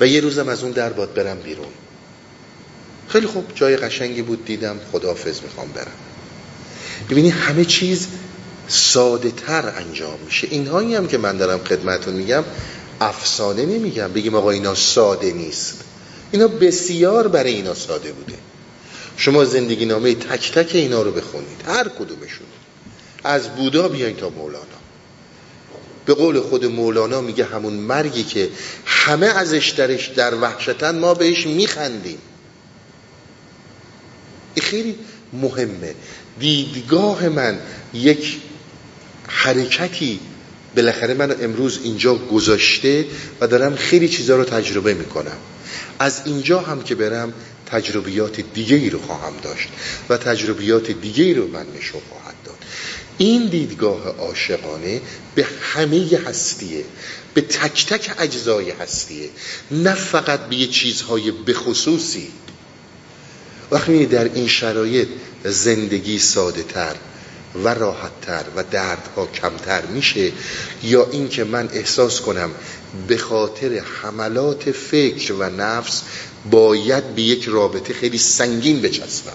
و یه روزم از اون در باد برم بیرون. خیلی خوب جای قشنگی بود دیدم خداحافظ می‌خوام برم. ببینی همه چیز ساده تر انجام میشه. اینهایی هم که من دارم خدمتون میگم افسانه نمیگم. بگیم آقا اینا ساده نیست. اینا بسیار برای اینا ساده بوده. شما زندگی نامه تک تک اینا رو بخونید. هر کدومشون. از بودا بیاین تا مولانا. به قول خود مولانا میگه همون مرگی که همه ازش درش در وحشتن ما بهش میخندیم. این خیلی مهمه. دیدگاه من یک حرکتی بالاخره من امروز اینجا گذاشته و دارم خیلی چیزا رو تجربه می‌کنم. از اینجا هم که برم تجربیات دیگه ای رو خواهم داشت و تجربیات دیگه ای رو من نشون خواهد داد. این دیدگاه عاشقانه به همه هستیه به تک تک اجزای هستیه نه فقط به چیزهای بخصوصی. وقتی در این شرایط زندگی ساده تر و راحت تر و دردها کمتر میشه یا اینکه من احساس کنم به خاطر حملات فکر و نفس باید به یک رابطه خیلی سنگین بچسبم.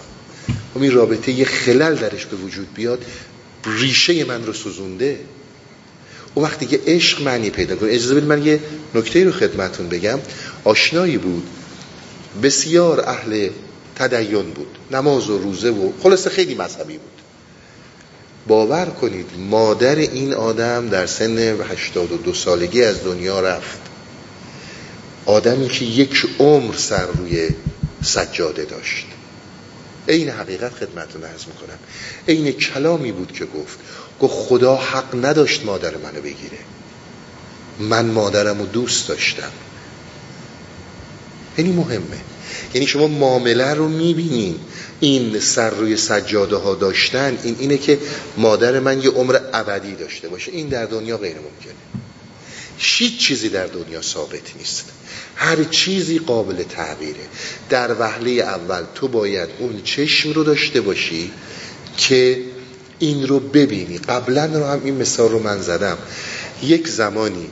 و این رابطه یه خلل درش به وجود بیاد ریشه من رو سوزونده. او وقتی که عشق معنی پیدا کنه اجازه بدید من یه نکته رو خدمتون بگم. آشنایی بود. بسیار اهل تدین بود. نماز و روزه و خلاصه خیلی مذهبی بود. باور کنید مادر این آدم در سن 82 سالگی از دنیا رفت. آدمی که یک عمر سر روی سجاده داشت. این حقیقت خدمتون ارز می‌کنم. این کلامی بود که گفت گفت خدا حق نداشت مادر منو بگیره. من مادرم رو دوست داشتم. یعنی مهمه. یعنی شما معامله رو می‌بینین. این سر روی سجاده ها داشتن این اینه که مادر من یه عمر ابدی داشته باشه. این در دنیا غیر ممکنه. هیچ چیزی در دنیا ثابت نیست. هر چیزی قابل تغییره در وهله اول تو باید اون چشم رو داشته باشی که این رو ببینی. قبلا رو هم این مثال رو من زدم. یک زمانی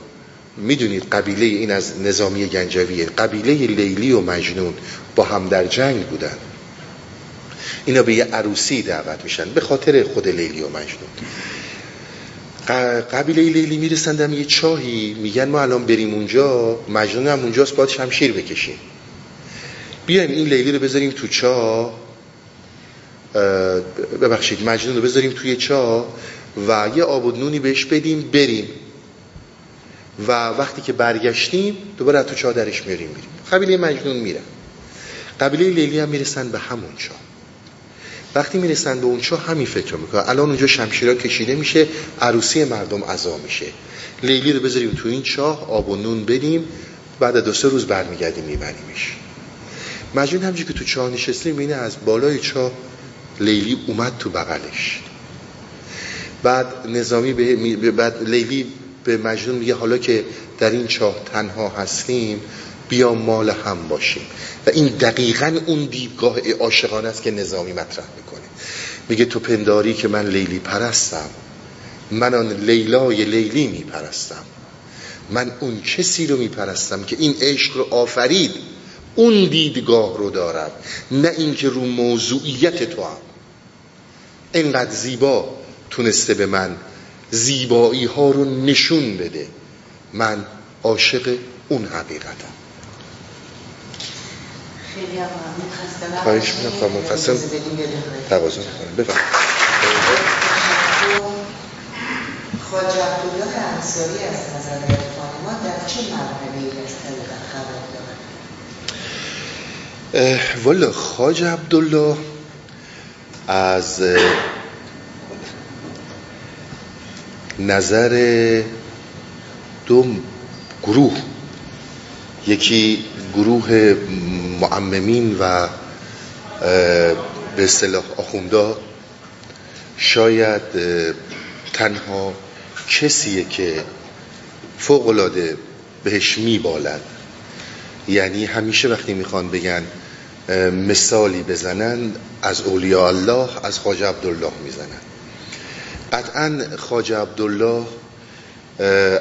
می‌دونید قبیله این از نظامی گنجویه. قبیله لیلی و مجنون با هم در جنگ بودن. اینا به یه عروسی دعوت میشن به خاطر خود لیلی و مجنون. قبیله لیلی می‌رسن در یه چاهی میگن ما الان بریم اونجا مجنون هم اونجاست باید شمشیر بکشیم. بیایم این لیلی رو بذاریم تو چاه ببخشید مجنون رو بذاریم توی چاه و یه آب و نونی بهش بدیم بریم. و وقتی که برگشتیم دوباره تو چاه درش میاریم میریم. قبیله مجنون میرن قبیله لیلی هم می‌رسن به همون چاه وقتی می‌رسن به اون چاه همین فکر می‌کنن. الان اونجا شمشیرها کشیده میشه عروسی مردم عزا میشه. لیلی رو بذاریم تو این چاه آب و نون بدیم بعد دو سه روز برمیگردیم میبریمش. مجنون همجی که تو چاه نشسته می‌بینه از بالای چاه لیلی اومد تو بغلش. بعد نظامی به بعد لیلی به مجنون میگه حالا که در این چاه تنها هستیم بیا مال هم باشیم. و این دقیقا اون دیدگاه عاشقانه است که نظامی مطرح می‌کنه. میگه تو پنداری که من لیلی پرستم من آن لیلای لیلی میپرستم. من اون کسی رو میپرستم که این عشق رو آفرید اون دیدگاه رو دارم نه اینکه رو موضوعیت تو هم. اینقدر زیبا تونسته به من زیبایی ها رو نشون بده. من عاشق اون حقیقتم خیلی هم ممنون خسته خواهش می‌کنم خواهم مفصل تقاضا می‌کنم بفرم خواجه عبدالله انصاری از نظر ما در چه مرحله از طریق خبر دارد؟ والا خواجه عبدالله از نظر دو گروه یکی گروه معممین و به اصطلاح آخوندا شاید تنها کسیه که فوقلاده بهش میبالد یعنی همیشه وقتی می‌خوان بگن مثالی بزنن از اولیاء الله از خواجه عبدالله می‌زنن. قطعا خواجه عبدالله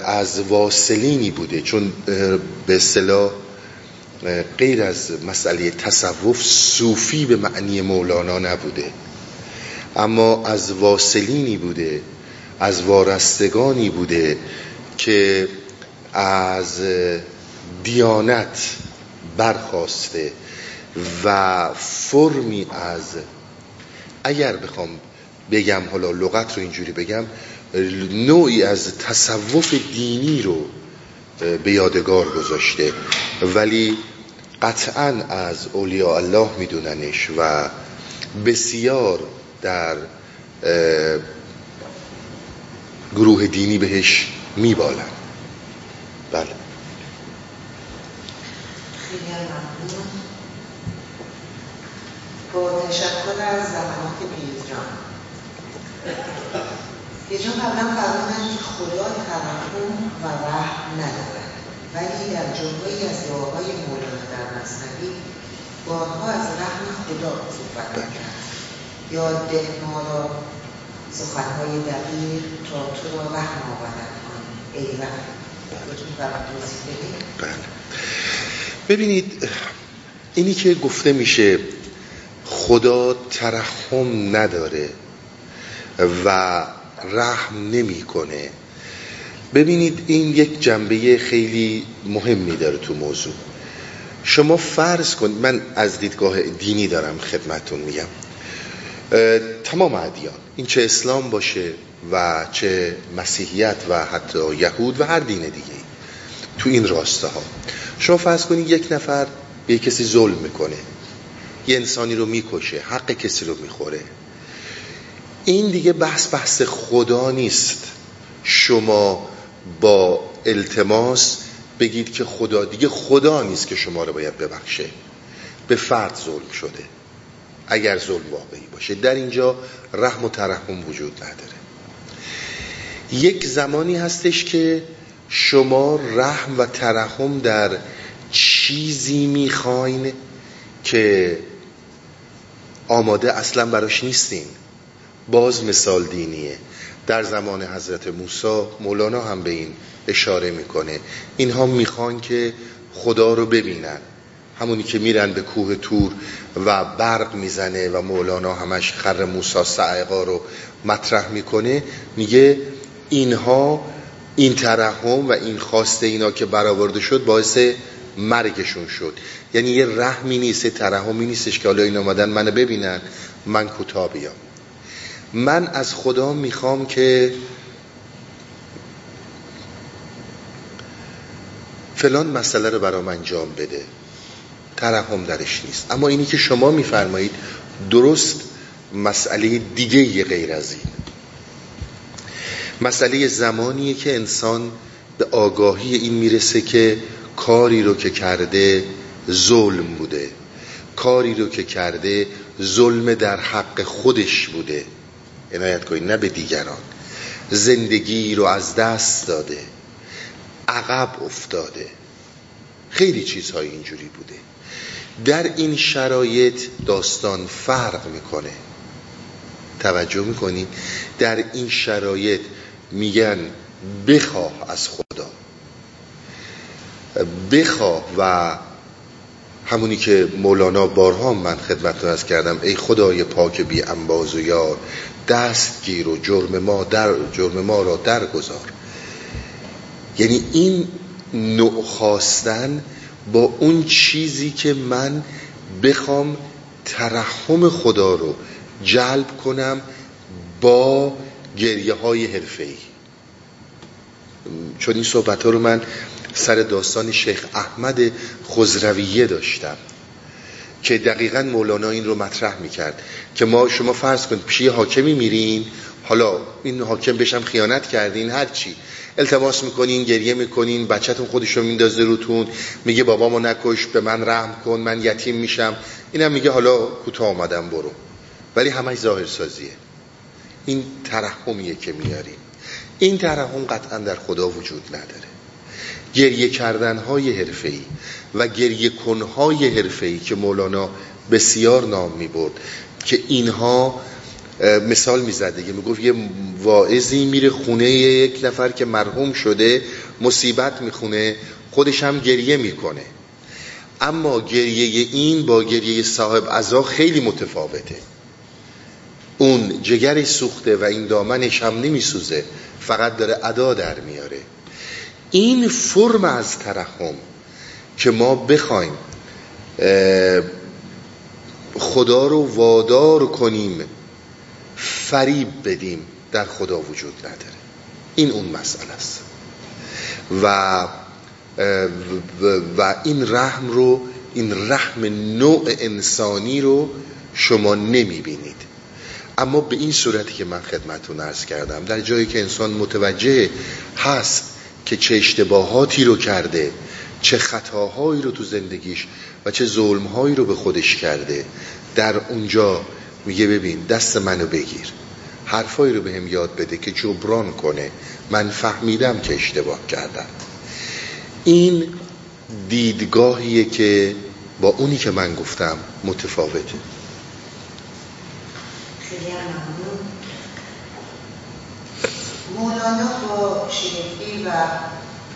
از واصلینی بوده چون به اصطلاح غیر از مسئله تصوف صوفی به معنی مولانا نبوده. اما از واصلینی بوده از وارستگانی بوده که از دیانت برخواسته و فرمی از اگر بخوام بگم حالا لغت رو اینجوری بگم نوعی از تصوف دینی رو به یادگار گذاشته. ولی قطعا از اولیاء الله میدوننش و بسیار در گروه دینی بهش میبالن بله. با تشکر از زحمات پیرجان پیرجان قبلا فرمودن که خدا ترحم و رحم ندارد. ولی در جمعه از دعاهای مولانا در مصنوی بارها از رحم خدا صحبت کرد یاد ده ما را سخنهای دقیق تا تو را رحم آورد ای رحم. بله. ببینید اینی که گفته میشه خدا ترحم نداره و رحم نمی‌کنه. ببینید این یک جنبه خیلی مهمی داره تو موضوع. شما فرض کنید من از دیدگاه دینی دارم خدمتون میگم. تمام ادیان این چه اسلام باشه و چه مسیحیت و حتی یهود و هر دین دیگه تو این راسته ها شما فرض کنید یک نفر به کسی ظلم می‌کنه یه انسانی رو می‌کشه حق کسی رو می‌خوره. این دیگه بحث بحث خدا نیست. شما با التماس بگید که خدا دیگه خدا نیست که شما رو باید ببخشه. به فرد ظلم شده. اگر ظلم واقعی باشه. در اینجا رحم و ترحم وجود نداره. یک زمانی هستش که شما رحم و ترحم در چیزی می‌خواین که آماده اصلا براش نیستین. باز مثال دینیه. در زمان حضرت موسی مولانا هم به این اشاره می‌کنه. اینها می‌خوان که خدا رو ببینن. همونی که میرن به کوه تور و برق می‌زنه و مولانا همش خر موسی سعقا رو مطرح می‌کنه میگه اینها این ترحم و این خواسته اینا که برآورده شد باعث مرگشون شد. یعنی یه رحمی نیست ترحمی نیستش که حالا این آمدن منو ببینن من کوتاه بیام. من از خدا می‌خوام که فلان مسئله رو برام انجام بده. ترحم درش نیست. اما اینی که شما میفرمایید درست مسئله دیگه یه غیر از این. مسئله زمانیه که انسان به آگاهی این می‌رسه که کاری رو که کرده ظلم بوده. کاری رو که کرده ظلم در حق خودش بوده. عنایت کنید نه به دیگران. زندگی رو از دست داده. عقب افتاده. خیلی چیزهای اینجوری بوده. در این شرایط داستان فرق می‌کنه. توجه می‌کنید در این شرایط میگن بخواه از خدا. بخواه و همونی که مولانا بارها من خدمت از کردم ای خدای پاک بی انباز و یار دست گیر و جرم ما, در جرم ما را درگذار. یعنی این نوع خواستن با اون چیزی که من بخوام ترحم خدا رو جلب کنم با گریه های حرفه ای چون این صحبت ها رو من سر داستان شیخ احمد خزرویه داشتم. که دقیقا مولانا این رو مطرح می‌کرد که ما شما فرض کنید پیش حاکمی میرین حالا این حاکم بشم خیانت کردین هرچی التماس می‌کنین گریه می‌کنین بچهتون خودش رو میندازه روتون میگه بابامو نکش به من رحم کن من یتیم میشم. اینم میگه حالا کوتاه آمدم برو. ولی همش ظاهر سازیه این ترحمیه که میاریم این ترحم قطعا در خدا وجود نداره. گریه کردن های حرفه‌ای. و گریه کنهای حرفه‌ای که مولانا بسیار نام می‌برد که اینها مثال می‌زد دیگه می‌گفت یه واعظی میره خونه یک نفر که مرحوم شده مصیبت می‌خونه خودش هم گریه می‌کنه. اما گریه این با گریه صاحب عزا خیلی متفاوته. اون جگر سوخته و این دامنش هم نمیسوزه فقط داره ادا در میاره. این فرم از ترحم که ما بخوایم خدا رو وادار کنیم فریب بدیم در خدا وجود نداره. این اون مسئله است. و و این رحم رو این رحم نوع انسانی رو شما نمی بینید اما به این صورتی که من خدمتون ارز کردم در جایی که انسان متوجه هست که چه اشتباهاتی رو کرده چه خطاهایی رو تو زندگیش و چه ظلمهایی رو به خودش کرده. در اونجا میگه ببین دست منو بگیر. حرفایی رو به هم یاد بده که جبران کنه. من فهمیدم که اشتباه کردم. این دیدگاهیه که با اونی که من گفتم متفاوته. خیلی مولانا با شریفی و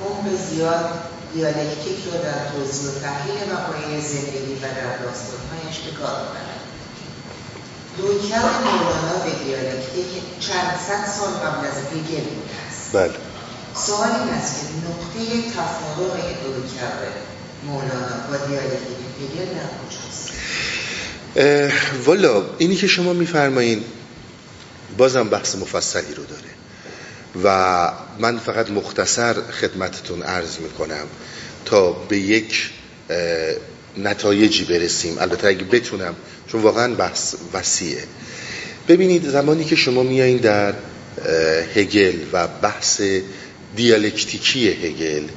عمق زیاد دیالکتیک رو در توضیح و تحلیل وقایع زندگی و در داستانهایش به کار می‌برد رویکرد مولانا به دیالکتیک چند صد سال قبل از هگل بوده است. بله. سوال این است که نقطه تفاوت رویکرد مولانا با دیالکتیک هگل در کجاست والا اینی که شما میفرمایین بازم بحث مفصلی رو داره. و من فقط مختصر خدمتتون عرض می‌کنم تا به یک نتایجی برسیم. البته اگه بتونم چون واقعا بحث وسیعه. ببینید زمانی که شما میایین در هگل و بحث دیالکتیکی هگل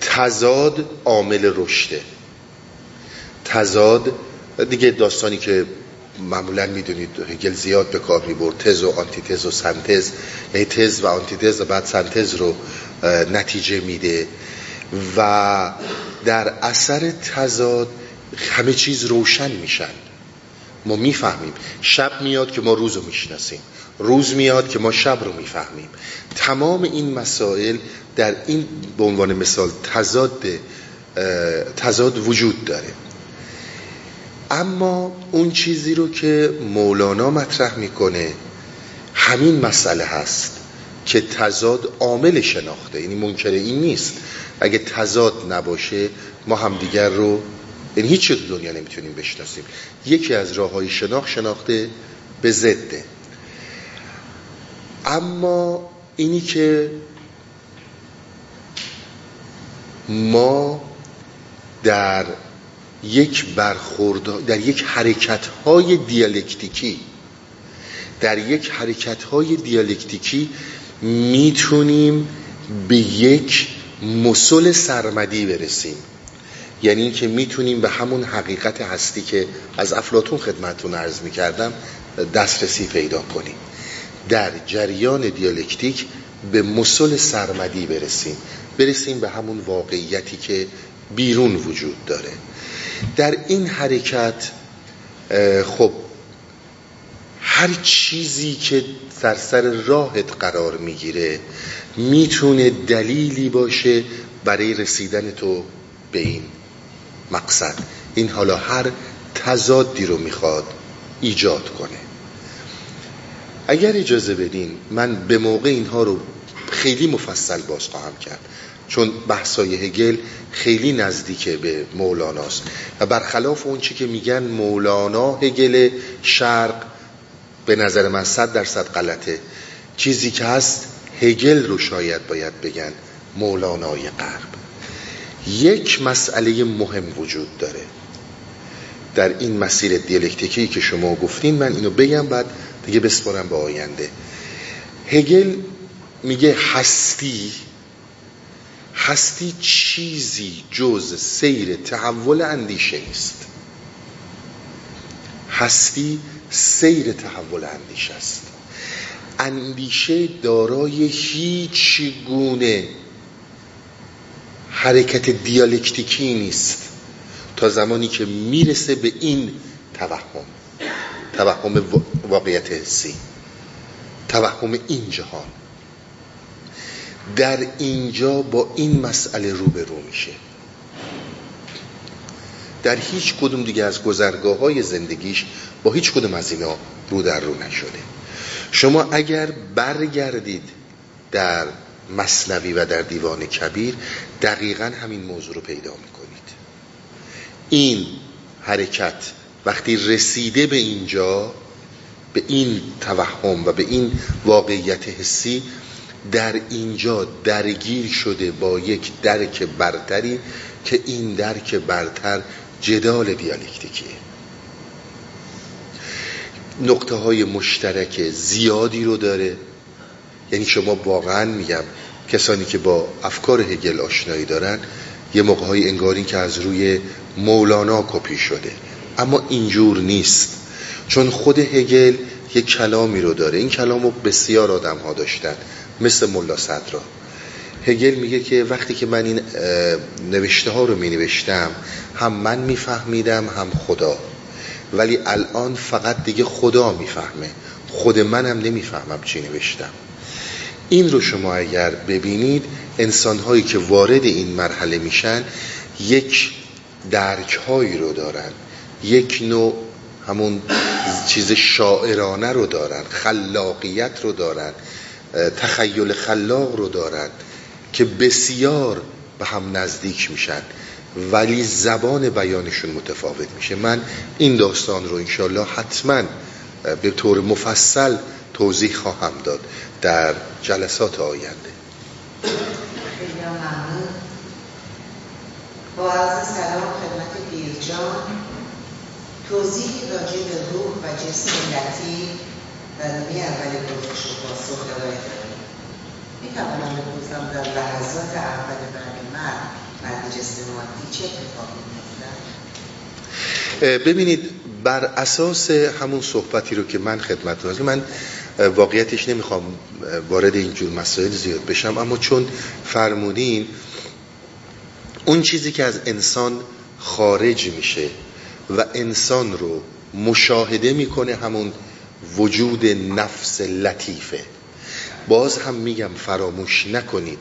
تزاد عامل رشده. تزاد دیگه داستانی که معمولا می‌دونید هگل زیاد به کار می‌برد. تز و آنتیتز و سنتز. یعنی تز و آنتیتز و بعد سنتز رو نتیجه میده. و در اثر تضاد همه چیز روشن میشن. ما می‌فهمیم. شب میاد که ما روز رو می‌شناسیم. روز میاد که ما شب رو می‌فهمیم. تمام این مسائل در این به عنوان مثال تضاد تضاد وجود داره. اما اون چیزی رو که مولانا مطرح می‌کنه همین مسئله هست که تضاد عامل شناخته. یعنی منکر این نیست. اگه تضاد نباشه ما همدیگر رو یعنی هیچ تو دنیا نمی‌تونیم بشناسیم. یکی از راه های شناخت شناخته به ضده اما اینی که ما در یک برخورد در یک حرکت های دیالکتیکی در یک حرکت های دیالکتیکی می‌تونیم به یک مسل سرمدی برسیم. یعنی اینکه می‌تونیم به همون حقیقت هستی که از افلاتون خدمتون عرض می‌کردم دسترسی پیدا کنیم. در جریان دیالکتیک به مسل سرمدی برسیم. برسیم به همون واقعیتی که بیرون وجود داره. در این حرکت خب هر چیزی که در سر راهت قرار می‌گیره می‌تونه دلیلی باشه برای رسیدن تو به این مقصد. این حالا هر تضادی رو می‌خواد ایجاد کنه. اگر اجازه بدین من به موقع اینها رو خیلی مفصل باز خواهم کرد. چون بحثای هگل خیلی نزدیکه به مولاناست و برخلاف اون چی که میگن مولانا هگل شرق به نظر من صد درصد غلطه. چیزی که هست هگل رو شاید باید بگن مولانای غرب. یک مسئله مهم وجود داره. در این مسیر دیالکتیکی که شما گفتین من اینو بگم بعد دیگه بسپارم به آینده. هگل میگه هستی هستی چیزی جز سیر تحول اندیشه نیست. هستی سیر تحول اندیشه است. اندیشه دارای هیچ گونه حرکت دیالکتیکی نیست تا زمانی که می‌رسه به این توهم توهم واقعیت حسی توهم این جهان. در اینجا با این مسئله روبرو میشه. در هیچ کدوم دیگه از گذرگاه های زندگیش با هیچ کدوم از اینا رو در رو نشده. شما اگر برگردید در مصنوی و در دیوان کبیر دقیقا همین موضوع رو پیدا می‌کنید. این حرکت وقتی رسیده به اینجا به این توهم و به این واقعیت حسی در اینجا درگیر شده با یک درک برتری که این درک برتر جدال دیالکتیکیه. نقطه های مشترک زیادی رو داره. یعنی شما واقعا میگم کسانی که با افکار هگل آشنایی دارن یه موقع های انگاری که از روی مولانا کپی شده. اما اینجور نیست. چون خود هگل یک کلامی رو داره. این کلام رو بسیار آدم ها داشتن. مثل ملا صدرا. هگل میگه که وقتی که من این نوشته ها رو می نوشتم هم من میفهمیدم هم خدا. ولی الان فقط دیگه خدا می‌فهمه. خود منم نمی‌فهمم چی نوشتم. این رو شما اگر ببینید انسان هایی که وارد این مرحله میشن یک درک هایی رو دارن. یک نوع همون چیز شاعرانه رو دارن خلاقیت رو دارن. تخیل خلاق رو دارن که بسیار به هم نزدیک میشن ولی زبان بیانشون متفاوت میشه. من این داستان رو انشالله حتما به طور مفصل توضیح خواهم داد در جلسات آینده. با عرض سلام خدمت پیرجان توضیح راجع به روح و جسم لطیف نیمه اول گفتش و پاسخ ارائه می توانم بپرسم در لحظات اول بعد مرد مرد جسم مادی چه اتفاقی ببینید بر اساس همون صحبتی رو که من خدمت رو من واقعیتش نمی‌خوام وارد اینجور مسائل زیاد بشم اما چون فرمودین اون چیزی که از انسان خارج میشه و انسان رو مشاهده می‌کنه همون وجود نفس لطیفه. باز هم میگم فراموش نکنید.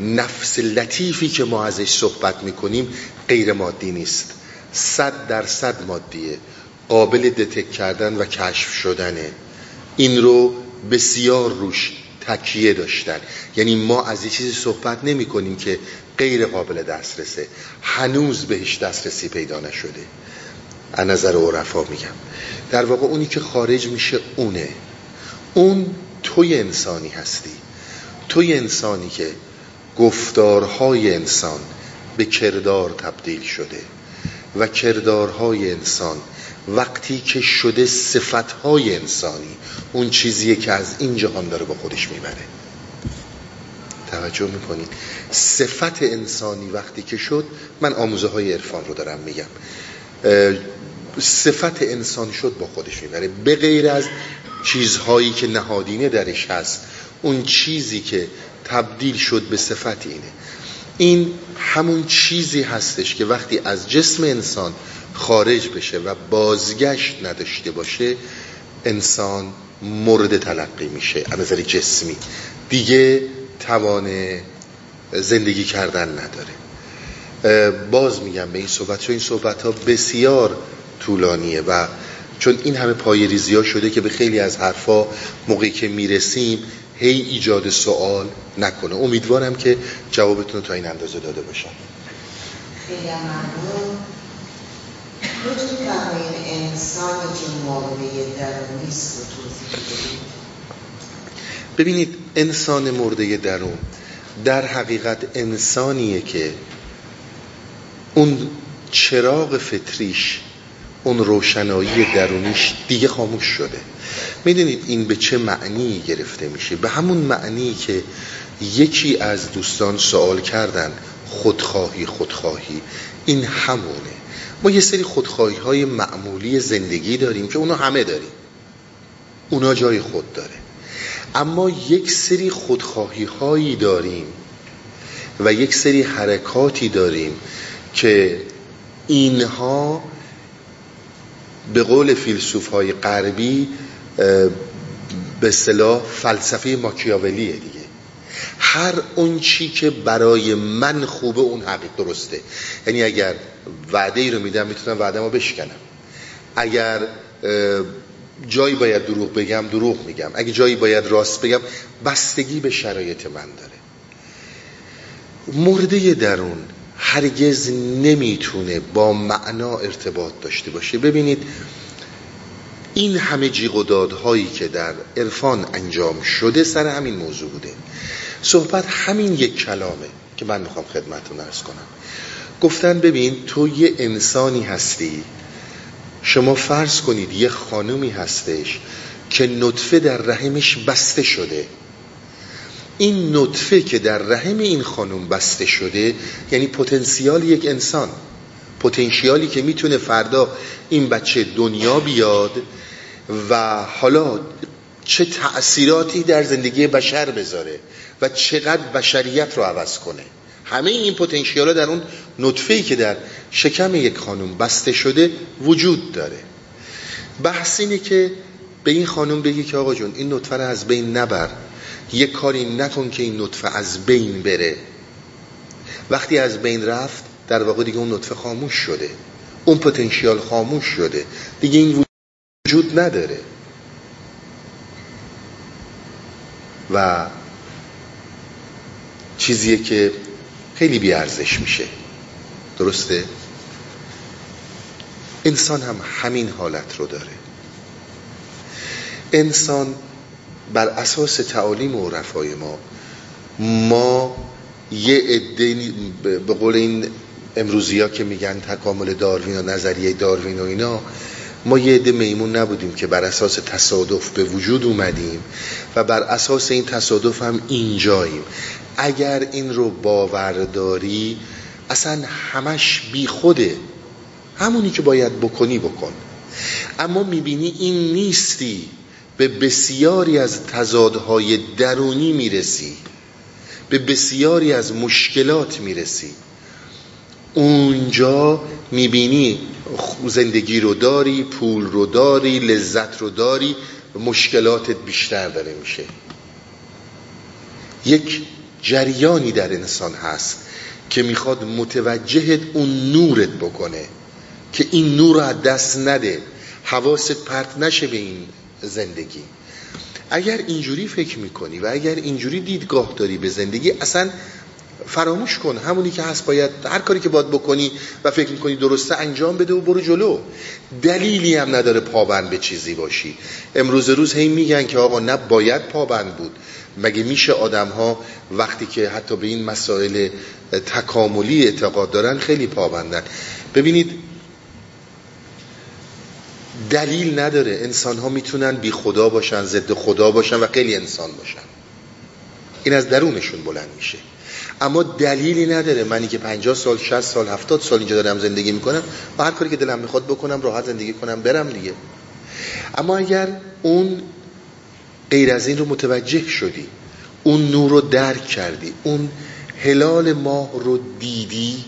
نفس لطیفی که ما ازش صحبت می‌کنیم غیر مادی نیست. صد در صد مادیه. قابل دتک کردن و کشف شدنه. این رو بسیار روش تکیه داشتن. یعنی ما از یه چیزی صحبت نمی کنیم که غیر قابل دسترسه. هنوز بهش دسترسی پیدا نشده. از نظر عرفا میگم. در واقع اونی که خارج میشه اونه. اون توی انسانی هستی. توی انسانی که گفتارهای انسان به کردار تبدیل شده و کردارهای انسان وقتی که شده صفتهای انسانی اون چیزیه که از این جهان داره با خودش می‌بره. توجه می‌کنید. صفت انسانی وقتی که شد من آموزه های عرفان رو دارم میگم. صفت انسان شد با خودش می‌بره. به غیر از چیزهایی که نهادینه درش هست اون چیزی که تبدیل شد به صفت اینه. این همون چیزی هستش که وقتی از جسم انسان خارج بشه و بازگشت نداشته باشه انسان مورد تلقی میشه از نظر جسمی. دیگه توان زندگی کردن نداره. باز میگم به این صحبت این صحبت ها بسیار طولانیه و چون این همه پای ریزی ها شده که به خیلی از حرفا موقعی که می‌رسیم هی ایجاد سوال نکنه. امیدوارم که جوابتون تا این اندازه داده باشم. خیلی ممنون. لطف انسانی که مرده رو توضیح ببینید انسان مرده درون در حقیقت انسانیه که اون چراغ فطریش اون روشنایی درونیش دیگه خاموش شده. می‌دونید این به چه معنی گرفته میشه؟ به همون معنی که یکی از دوستان سوال کردن خودخواهی خودخواهی. این همونه. ما یه سری خودخواهی های معمولی زندگی داریم که اونا همه داریم. اونا جای خود داره. اما یک سری خودخواهی هایی داریم و یک سری حرکاتی داریم که اینها به قول فیلسوف های غربی به صلاح فلسفه ماکیاولیه دیگه. هر اون چی که برای من خوبه اون حقیق درسته. یعنی اگر وعده ای رو میدم می‌تونم وعده ما بشکنم. اگر جایی باید دروغ بگم دروغ میگم. اگه جایی باید راست بگم بستگی به شرایط من داره. مرده درون. هرگز نمی‌تونه با معنا ارتباط داشته باشه. ببینید این همه جیغ و دادهایی که در عرفان انجام شده سر همین موضوع بوده. صحبت همین یک کلامه که من می‌خوام خدمتتون ارز کنم. گفتن ببین تو یه انسانی هستی. شما فرض کنید یه خانومی هستش که نطفه در رحمش بسته شده. این نطفه که در رحم این خانم بسته شده یعنی پتانسیال یک انسان پتانسیالی که می‌تونه فردا این بچه دنیا بیاد و حالا چه تأثیراتی در زندگی بشر بذاره و چقدر بشریت رو عوض کنه. همه این پتانسیال در اون نطفه‌ای که در شکم یک خانم بسته شده وجود داره. بحث اینه که به این خانم بگی که آقا جون این نطفه رو از بین نبر. یه کاری نکن که این نطفه از بین بره. وقتی از بین رفت در واقع دیگه اون نطفه خاموش شده. اون پتانسیال خاموش شده. دیگه این وجود نداره. و چیزیه که خیلی بیارزش میشه. درسته؟ انسان هم همین حالت رو داره. انسان بر اساس تعالیم و رفای ما ما یه عده به قول این امروزی ها که میگن تکامل داروین و نظریه داروین و اینا ما یه عده میمون نبودیم که بر اساس تصادف به وجود اومدیم و بر اساس این تصادف هم اینجاییم. اگر این رو باورداری اصلا همش بی خوده. همونی که باید بکنی بکن. اما می‌بینی این نیستی. به بسیاری از تضادهای درونی می‌رسی. به بسیاری از مشکلات می‌رسی. اونجا می‌بینی زندگی رو داری پول رو داری لذت رو داری مشکلاتت بیشتر داره میشه. یک جریانی در انسان هست که می‌خواد متوجهت اون نورت بکنه که این نور رو دست نده. حواست پرت نشه به این زندگی. اگر اینجوری فکر می‌کنی و اگر اینجوری دیدگاه داری به زندگی اصلا فراموش کن. همونی که هست باید هر کاری که باید بکنی و فکر می‌کنی درسته انجام بده و برو جلو. دلیلی هم نداره پابند به چیزی باشی. امروز روز هی میگن که آقا نه باید پابند بود. مگه میشه آدم ها وقتی که حتی به این مسائل تکاملی اعتقاد دارن خیلی پابندن؟ ببینید دلیل نداره. انسان ها می‌تونن بی خدا باشن ضد خدا باشن و خیلی انسان باشن. این از درونشون بلند میشه. اما دلیلی نداره. منی که 50 سال 60 سال 70 سال اینجا دارم زندگی می‌کنم و هر کاری که دلم می‌خواد بکنم راحت زندگی کنم برم دیگه. اما اگر اون غیر از این رو متوجه شدی اون نور رو درک کردی اون هلال ماه رو دیدی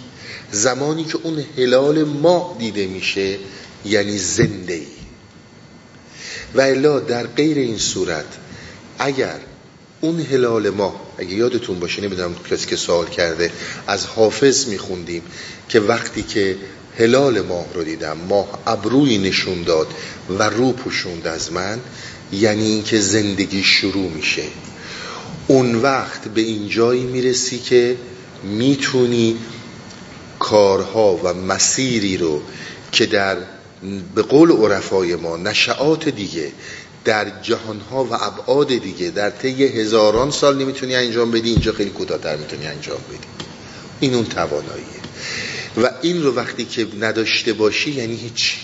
زمانی که اون هلال ماه دیده میشه یعنی زنده ای و الا در غیر این صورت اگر اون هلال ماه اگه یادتون باشه نمی‌دونم کسی که سوال کرده از حافظ میخوندیم که وقتی که هلال ماه رو دیدم ماه ابروی نشون داد و رو پوشوند از من یعنی اینکه زندگی شروع میشه. اون وقت به این جایی می‌رسی که می‌تونی کارها و مسیری رو که در به قول عرفای ما نشعات دیگه در جهانها و ابعاد دیگه در طی هزاران سال نمی‌تونی انجام بدی اینجا خیلی کوتاه‌تر می‌تونی انجام بدی. این اون تواناییه. و این رو وقتی که نداشته باشی یعنی هیچ.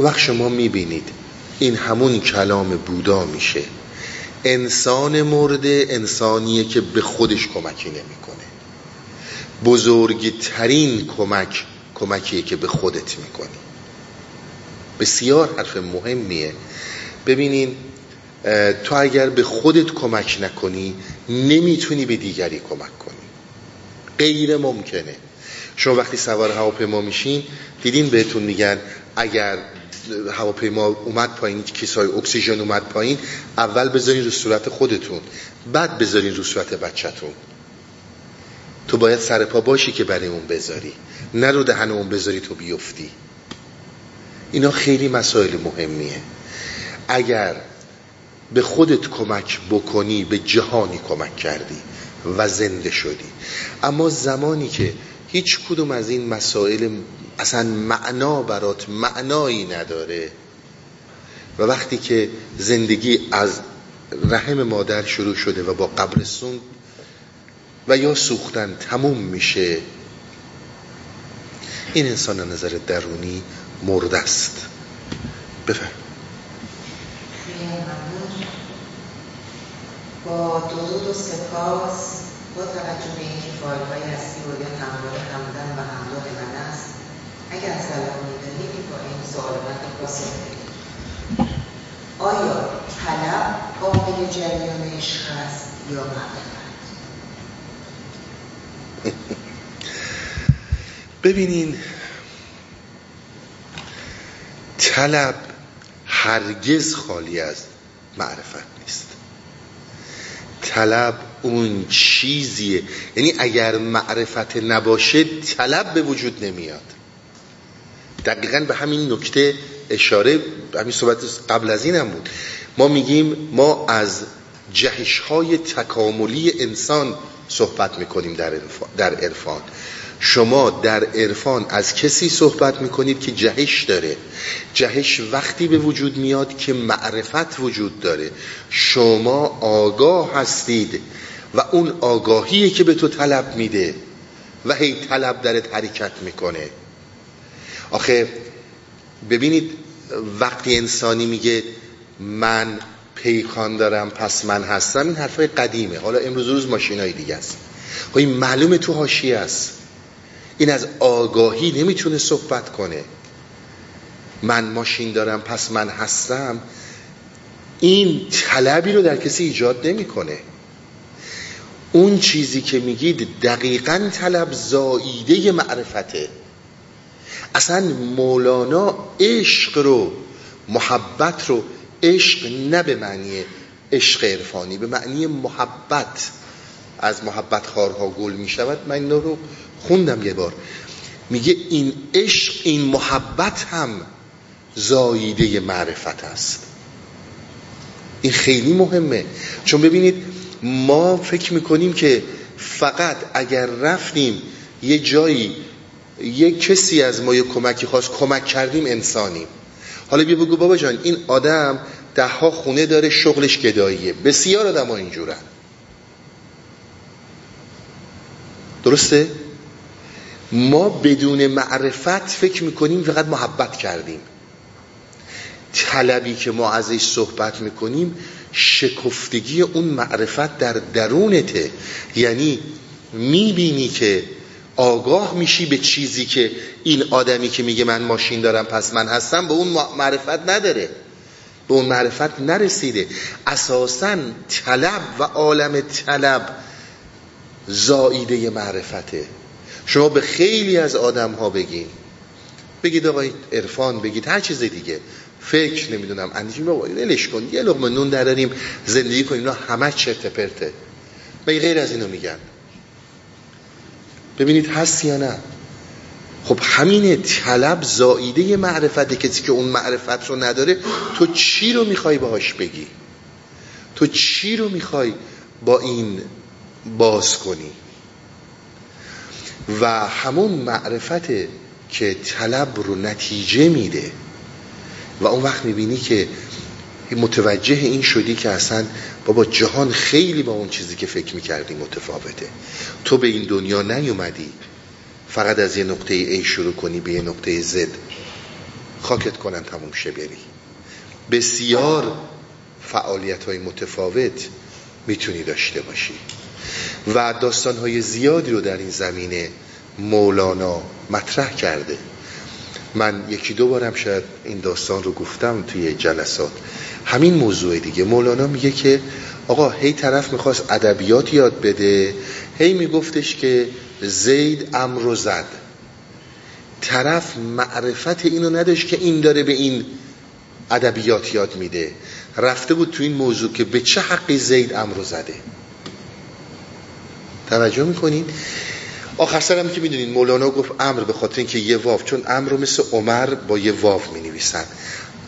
وقت شما می‌بینید این همون کلام بودا میشه. انسان مرده انسانیه که به خودش کمکی نمی‌کنه. بزرگترین کمک کمکیه که به خودت می‌کنی. بسیار حرف مهمیه. ببینین تو اگر به خودت کمک نکنی نمی‌تونی به دیگری کمک کنی. غیر ممکنه. شما وقتی سوار هواپیما میشین دیدین بهتون میگن اگر هواپیما اومد پایین کیسای اکسیژن اومد پایین اول بذارین رو صورت خودتون بعد بذارین رو صورت بچهتون. تو باید سر پا باشی که برای اون بذاری. نه رو دهن اون بذاری تو بیفتی. اینا خیلی مسائل مهمیه. اگر به خودت کمک بکنی به جهانی کمک کردی و زنده شدی. اما زمانی که هیچ کدوم از این مسائل اصلا معنا برات معنایی نداره و وقتی که زندگی از رحم مادر شروع شده و با قبرستون و یا سوختن تموم میشه این انسان نظر درونی مرده است. بفهم. با درود و سپاس با توجه به اینکه فایل های اصلی و همراه همدن و همراه من است اگر سلام می‌دهید با این سوال من پاسخ آیا طلب قابل جریان عشق است یا معرفت ببینین طلب هرگز خالی از معرفت نیست. طلب اون چیزیه. یعنی اگر معرفت نباشه طلب به وجود نمیاد. دقیقا به همین نکته اشاره همین صحبت قبل از این هم بود. ما میگیم ما از جهش های تکاملی انسان صحبت می‌کنیم در در عرفان. شما در عرفان از کسی صحبت می‌کنید که جهش داره. جهش وقتی به وجود میاد که معرفت وجود داره. شما آگاه هستید و اون آگاهیه که به تو طلب میده و هی طلب درت حرکت می‌کنه. آخه ببینید وقتی انسانی میگه من پیکان دارم پس من هستم این حرفای قدیمه. حالا امروز روز ماشینای دیگه است. خب این معلومه تو حاشیه است. این از آگاهی نمی‌تونه صحبت کنه. من ماشین دارم پس من هستم. این طلبی رو در کسی ایجاد نمی‌کنه. اون چیزی که میگید دقیقا طلب زاییده معرفته. اصلا مولانا عشق رو محبت رو عشق نه به معنی عشق عرفانی به معنی محبت. از محبت خارها گل می شود من این رو خوندم یه بار. میگه این عشق این محبت هم زاییده معرفت است. این خیلی مهمه. چون ببینید ما فکر می‌کنیم که فقط اگر رفتیم یه جایی یه کسی از ما یه کمکی خواست کمک کردیم انسانیم. حالا بیا بگو بابا جان این آدم ده ها خونه داره شغلش گداییه. بسیار آدم ها اینجورن. درسته؟ ما بدون معرفت فکر می‌کنیم فقط محبت کردیم. طلبی که ما ازش صحبت می‌کنیم شکفتگی اون معرفت در درونته. یعنی می‌بینی که آگاه میشی به چیزی که این آدمی که میگه من ماشین دارم پس من هستم به اون معرفت نداره. به اون معرفت نرسیده. اساسا طلب و عالم طلب زائیده معرفته. شما به خیلی از آدم ها بگین. بگید آقای عرفان بگید هر چیز دیگه. فکر نمی‌دونم. اندیشی بابا ولش کن. یه لقمه نون دراریم زندگی کنیم. اینا همه چرت پرته. به غیر از اینو میگن؟ ببینید هست یا نه. خب همین طلب زائیده معرفت کسی که اون معرفت رو نداره تو چی رو می‌خوای باهاش بگی؟ تو چی رو می‌خوای با این باز کنی؟ و همون معرفت که طلب رو نتیجه میده. و اون وقت می‌بینی که متوجه این شدی که اصلا بابا جهان خیلی با اون چیزی که فکر می‌کردی متفاوته. تو به این دنیا نیومدی. فقط از یه نقطه ای شروع کنی به یه نقطه زد. خاکت کنن تموم شه بری. بسیار فعالیت های متفاوت می‌تونی داشته باشی. و داستان های زیادی رو در این زمینه مولانا مطرح کرده. من یکی دو بارم شاید این داستان رو گفتم توی جلسات. همین موضوع دیگه. مولانا میگه که آقا هی طرف می‌خواست ادبیات یاد بده. هی میگفتش که زید امر زد. طرف معرفت اینو نداشت که این داره به این ادبیات یاد میده. رفته بود تو این موضوع که به چه حقی زید امر زده. توجه می‌کنین؟ آخر سرم که می‌دونین مولانا گفت امر به خاطر اینکه یه واف چون امر رو مثل عمر با یه واف می نویسن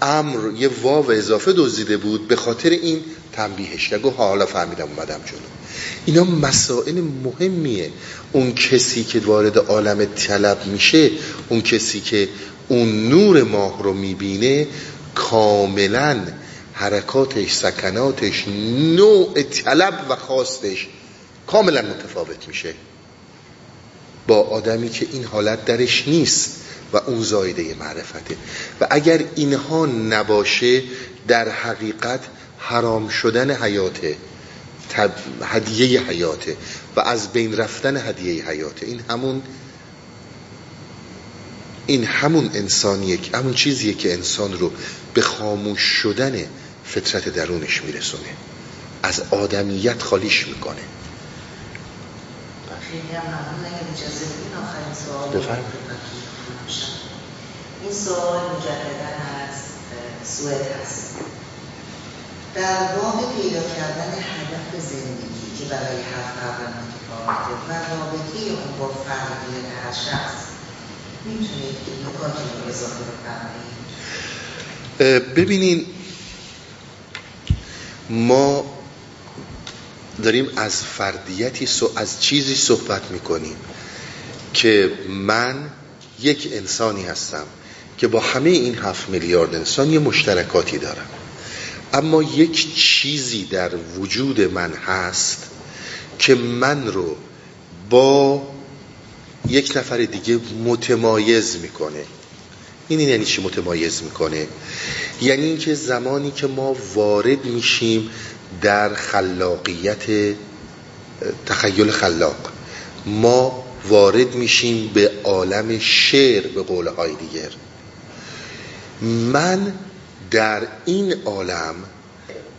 امر یه واو اضافه دزدیده بود به خاطر این تنبیهش. کرد حالا فهمیدم اومدم جلو. اینا مسائل مهمیه. اون کسی که وارد عالم طلب میشه اون کسی که اون نور ماه رو می‌بینه کاملا حرکاتش سکناتش نوع طلب و خواستش کاملا متفاوت میشه. با آدمی که این حالت درش نیست و اون زایده معرفته. و اگر اینها نباشه در حقیقت حرام شدن حیاته هدیه حیاته و از بین رفتن هدیه حیاته این همون این همون انسانیه همون چیزیه که انسان رو به خاموش شدن فطرت درونش میرسونه. از آدمیت خالیش می‌کنه. این سوال مجددا از سوئد هست. در باب پیدا کردن هدف زندگی که برای هر فرد متفاوته و رابطه اون با فردیت هر شخص می‌تونید این نکاتی رو اضافه بفرمایید؟ ببینین ما داریم از فردیتی از چیزی صحبت می‌کنیم که من یک انسانی هستم که با همه این هفت میلیارد انسان یه مشترکاتی دارم. اما یک چیزی در وجود من هست که من رو با یک نفر دیگه متمایز می‌کنه. این یعنی چی متمایز می‌کنه؟ یعنی اینکه زمانی که ما وارد میشیم در خلاقیت تخیل خلاق. ما وارد میشیم به عالم شعر به قول های دیگر. من در این عالم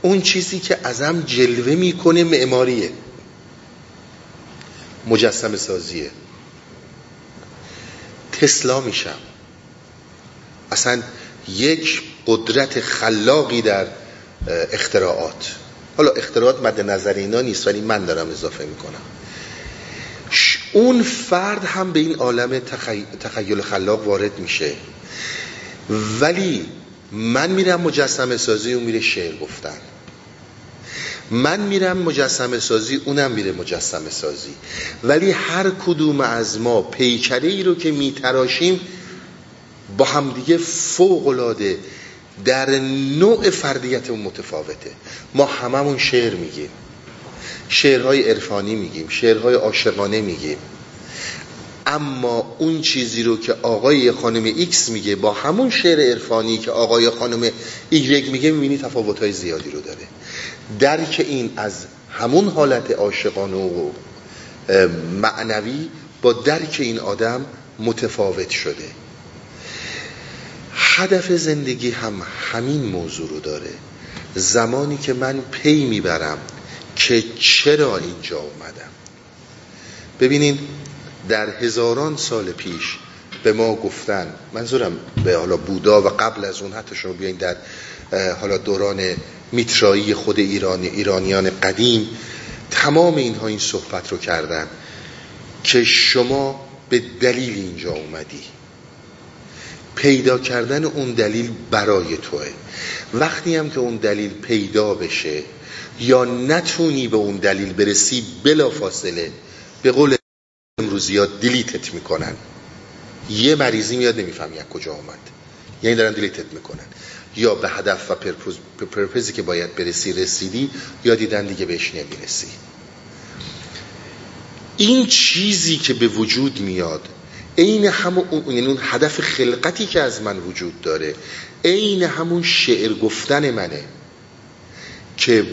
اون چیزی که ازم جلوه می‌کنه معماریه. مجسم سازیه. تسلا میشم. اصلا یک قدرت خلاقی در اختراعات. حالا اختراعات مد نظر اینا نیست ولی من دارم اضافه می‌کنم. اون فرد هم به این عالم تخیل خلاق وارد میشه. ولی من میرم مجسم سازی اون میره شعر گفتن. من میرم مجسم سازی اونم میره مجسم سازی. ولی هر کدوم از ما پیکره ای رو که میتراشیم با همدیگه فوق العاده در نوع فردیت اون متفاوته. ما هممون شعر میگیم. شعرهای عرفانی میگیم شعرهای عاشقانه میگیم. اما اون چیزی رو که آقای خانم ایکس میگه با همون شعر عرفانی که آقای خانم ایگرگ میگه می‌بینی تفاوتهای زیادی رو داره. درک این از همون حالت عاشقانه و معنوی با درک این آدم متفاوت شده. هدف زندگی هم همین موضوع رو داره. زمانی که من پی می‌برم که چرا اینجا اومدم. ببینین در هزاران سال پیش به ما گفتن منظورم به حالا بودا و قبل از اون حتی شما بیاین در حالا دوران میترایی خود ایرانی ایرانیان قدیم تمام اینها این صحبت رو کردن که شما به دلیل اینجا اومدی. پیدا کردن اون دلیل برای توه. وقتی هم که اون دلیل پیدا بشه یا نتونی به اون دلیل برسی بلافاصله به قول امروزی ها delete ت می‌کنن. یه مریضی میاد نمیفهمی از کجا آمد یعنی دارن delete ت می‌کنن. یا به هدف و پرپزی که باید برسی رسیدی یا دیدن دیگه بهش نمی‌رسی. این چیزی که به وجود میاد عین همون یعنی اون هدف خلقتی که از من وجود داره عین همون شعر گفتن منه که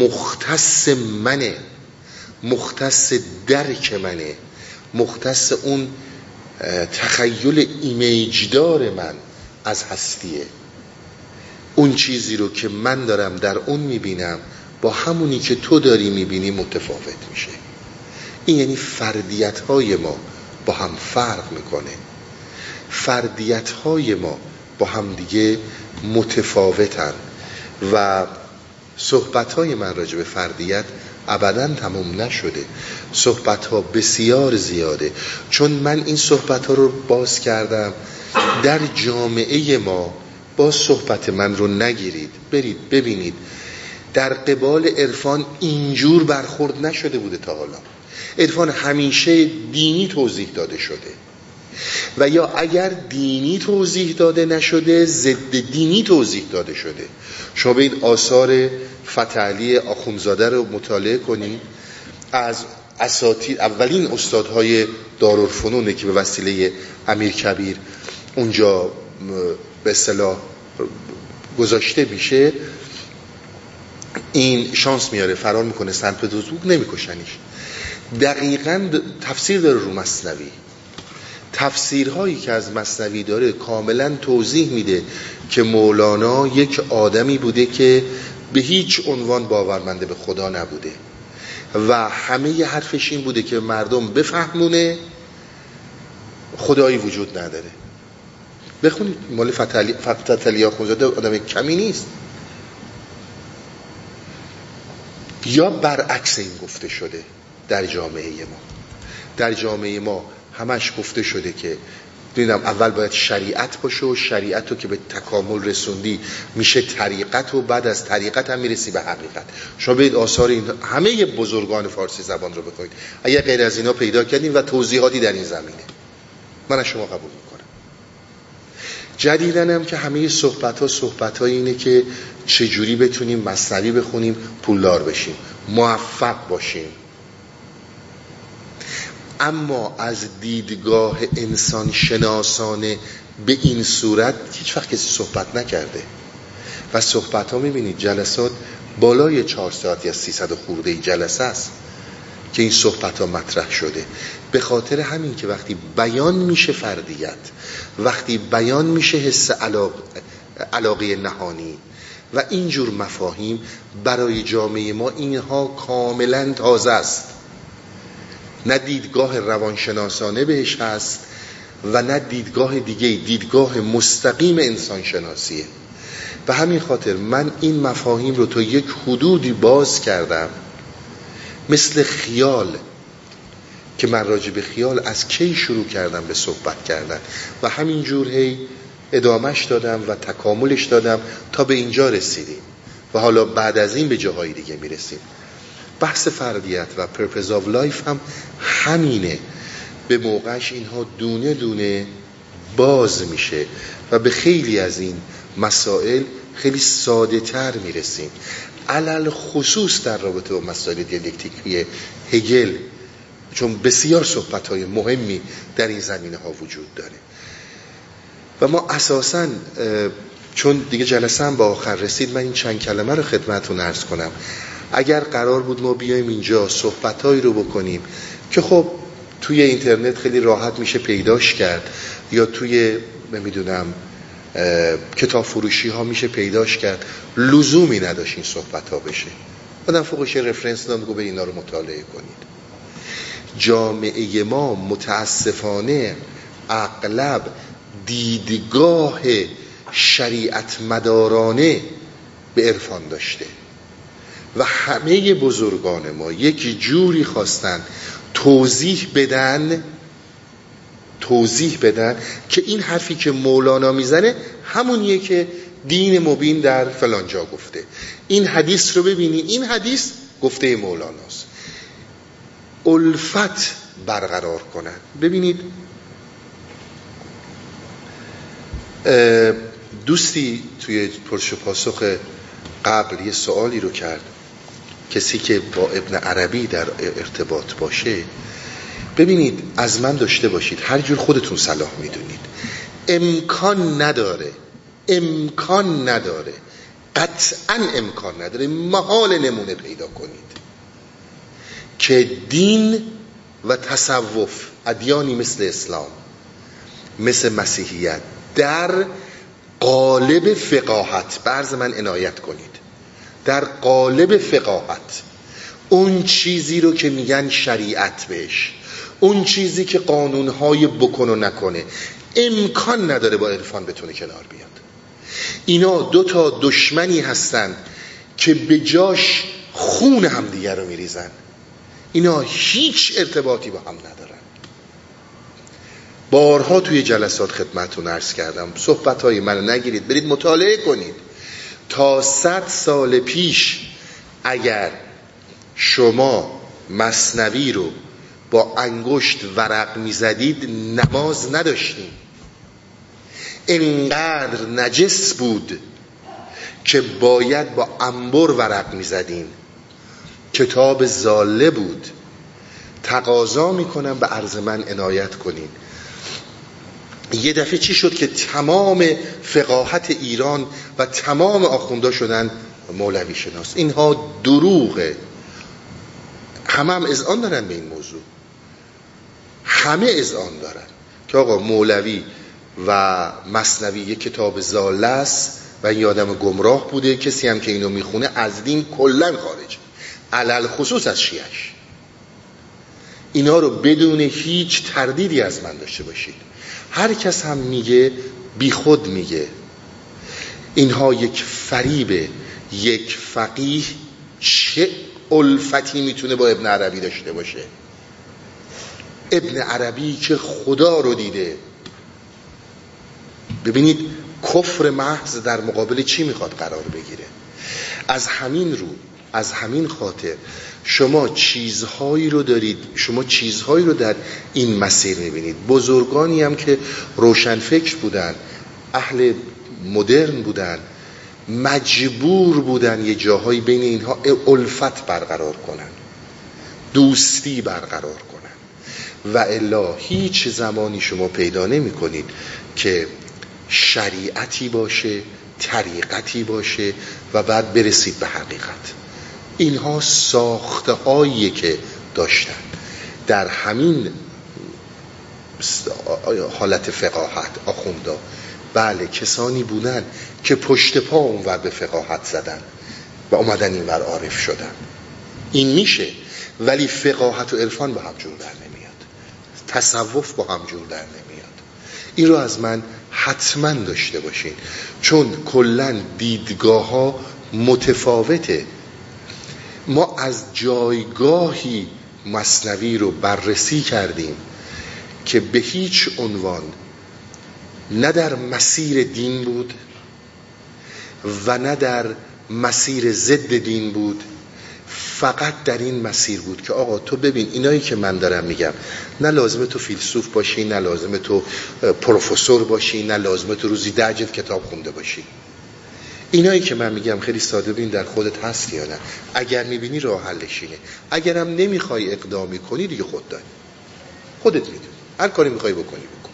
مختص منه مختص درک منه مختص اون تخیل ایمیجدار من از هستیه. اون چیزی رو که من دارم در اون می‌بینم با همونی که تو داری می‌بینی متفاوت میشه. این یعنی فردیت های ما. با هم فرق می‌کنه. فردیت های ما با هم دیگه متفاوتن و صحبت های من راجع به فردیت ابدا تموم نشده. صحبت ها بسیار زیاده. چون من این صحبت ها رو باز کردم در جامعه ما با صحبت من رو نگیرید. برید ببینید. در قبال عرفان اینجور برخورد نشده بوده تا حالا. عرفان همیشه دینی توضیح داده شده. و یا اگر دینی توضیح داده نشده ضد دینی توضیح داده شده. شما به این آثار فتعلی آخونزاده رو مطالعه کنید از اساتید اولین استادهای دارالفنونه که به وسیله امیر کبیر اونجا به اصطلاح گذاشته میشه این شانس میاره. فرار می‌کنه. سنت پترزبورگ نمیکشنیش دقیقا تفسیر داره رو مصنوی. تفسیرهایی که از مصنوی داره کاملا توضیح میده که مولانا یک آدمی بوده که به هیچ عنوان باورمنده به خدا نبوده. و همه حرفش این بوده که مردم بفهمونه خدایی وجود نداره. بخونید مال فتلی آخونزاده آدم کمی نیست. یا برعکس این گفته شده. در جامعه ما. در جامعه ما همش گفته شده که دیدم اول باید شریعت باشه و شریعت رو که به تکامل رسوندی میشه طریقت و بعد از طریقت هم می‌رسی به حقیقت. شما بید آثار این همه بزرگان فارسی زبان رو بکنید اگر غیر از اینا پیدا کردیم و توضیحاتی در این زمینه. من از شما قبول می‌کنم. جدیدنم که همه صحبت ها صحبت ها اینه که چجوری بتونیم مصنوی بخونیم پولدار بشیم موفق باشیم. اما از دیدگاه انسان شناسانه به این صورت هیچ وقت کسی صحبت نکرده. و صحبت ها می‌بینید جلسات بالای چهار ساعت یا سیصد خورده جلسه است که این صحبت ها مطرح شده. به خاطر همین که وقتی بیان میشه فردیت وقتی بیان میشه حس علاقه نهانی و اینجور مفاهیم برای جامعه ما اینها کاملا تازه است. نه دیدگاه روانشناسانه بهش هست و نه دیدگاه دیگه. دیدگاه مستقیم انسان شناسیه و همین خاطر من این مفاهیم رو تا یک حدودی باز کردم. مثل خیال که من راجع به خیال از کی شروع کردم به صحبت کردن. و همینجور هی ادامش دادم و تکاملش دادم تا به اینجا رسیدیم. و حالا بعد از این به جاهای دیگه می‌رسیم. بحث فردیت و purpose of life هم همینه. به موقعش اینها دونه دونه باز میشه و به خیلی از این مسائل خیلی ساده تر می‌رسیم. علی‌الخصوص در رابطه با مسائل دیالکتیکی هگل چون بسیار صحبت های مهمی در این زمینه ها وجود داره. و ما اساسا چون دیگه جلسه هم به آخر رسید من این چند کلمه رو خدمتون عرض کنم. اگر قرار بود ما بیایم اینجا صحبتهایی رو بکنیم که خب توی اینترنت خیلی راحت میشه پیداش کرد یا توی نمی‌دونم کتاب فروشی ها میشه پیداش کرد. لزومی نداشت این صحبت ها بشه. آدم فوقش رفرنس دام به اینا رو مطالعه کنید. جامعه ما متاسفانه اغلب دیدگاه شریعت مدارانه به عرفان داشته. و همه بزرگان ما یک جوری خواستن توضیح بدن توضیح بدن که این حرفی که مولانا می‌زنه همونیه که دین مبین در فلانجا گفته. این حدیث رو ببینی این حدیث گفته مولاناست. الفت برقرار کنن. ببینید دوستی توی پرش پاسخ قبل یه سوالی رو کرد. کسی که با ابن عربی در ارتباط باشه ببینید از من داشته باشید. هر جور خودتون صلاح می‌دونید. امکان نداره امکان نداره. قطعا امکان نداره. محال نمونه پیدا کنید. که دین و تصوف ادیانی مثل اسلام مثل مسیحیت در قالب فقاهت برز من عنایت کنید. در قالب فقاهت. اون چیزی رو که میگن شریعت بهش. اون چیزی که قانونهای بکن و نکنه. امکان نداره با عرفان بتونه کنار بیاد. اینا دو تا دشمنی هستن که به جاش خون همدیگه رو میریزن. اینا هیچ ارتباطی با هم ندارن. بارها توی جلسات خدمتون عرض کردم. صحبت های منو نگیرید. برید مطالعه کنید. تا صد سال پیش اگر شما مصنوی رو با انگشت ورق می‌زدید نماز نداشتیم. انقدر نجس بود که باید با انبر ورق می‌زدیم. کتاب زاله بود. تقاضا می‌کنم به عرض من عنایت کنین. یه دفعه چی شد که تمام فقاهت ایران و تمام آخوندا شدن مولوی شناس؟ اینها دروغه همه هم اذعان دارن به این موضوع. همه اذعان دارن. که آقا مولوی و مصنوی یک کتاب زاله است و این آدم گمراه بوده کسی هم که اینو می‌خونه از دین کلا خارج علل خصوص از شیعش. اینا رو بدون هیچ تردیدی از من داشته باشید. هر کس هم میگه بیخود میگه. اینها یک فریب یک فقیه چه الفتی می‌تونه با ابن عربی داشته باشه. ابن عربی که خدا رو دیده. ببینید کفر محض در مقابل چی می‌خواد قرار بگیره؟ از همین رو از همین خاطر شما چیزهایی رو دارید شما چیزهایی رو در این مسیر می‌بینید. بزرگانی هم که روشنفکر بودن اهل مدرن بودن مجبور بودن یه جاهایی بین اینها الفت برقرار کنن دوستی برقرار کنن. و الا هیچ زمانی شما پیدا نمی کنید که شریعتی باشه طریقتی باشه و بعد برسید به حقیقت. اینها ساخته هایی که داشتن. در همین حالت فقاهت آخوندا. بله کسانی بودن که پشت پا اونور به فقاهت زدن و اومدن اینور عارف شدن. این میشه ولی فقاهت و عرفان با هم جور در نمیاد. تصوف با هم جور در نمیاد. این رو از من حتما داشته باشین. چون کلا دیدگاه ها متفاوته. ما از جایگاهی مصنوی رو بررسی کردیم که به هیچ عنوان نه در مسیر دین بود و نه در مسیر ضد دین بود فقط در این مسیر بود که آقا تو ببین اینایی که من دارم میگم نه لازمه تو فیلسوف باشی نه لازمه تو پروفسور باشی نه لازمه تو روزی ده کتاب خونده باشی. اینایی که من میگم خیلی ساده بین در خودت هست یا نه. اگر می‌بینی راه حلش اینه. اگرم نمی‌خوای اقدامی کنی دیگه خود داری. خودت می‌دونی. هر کاری می‌خوای بکنی بکن.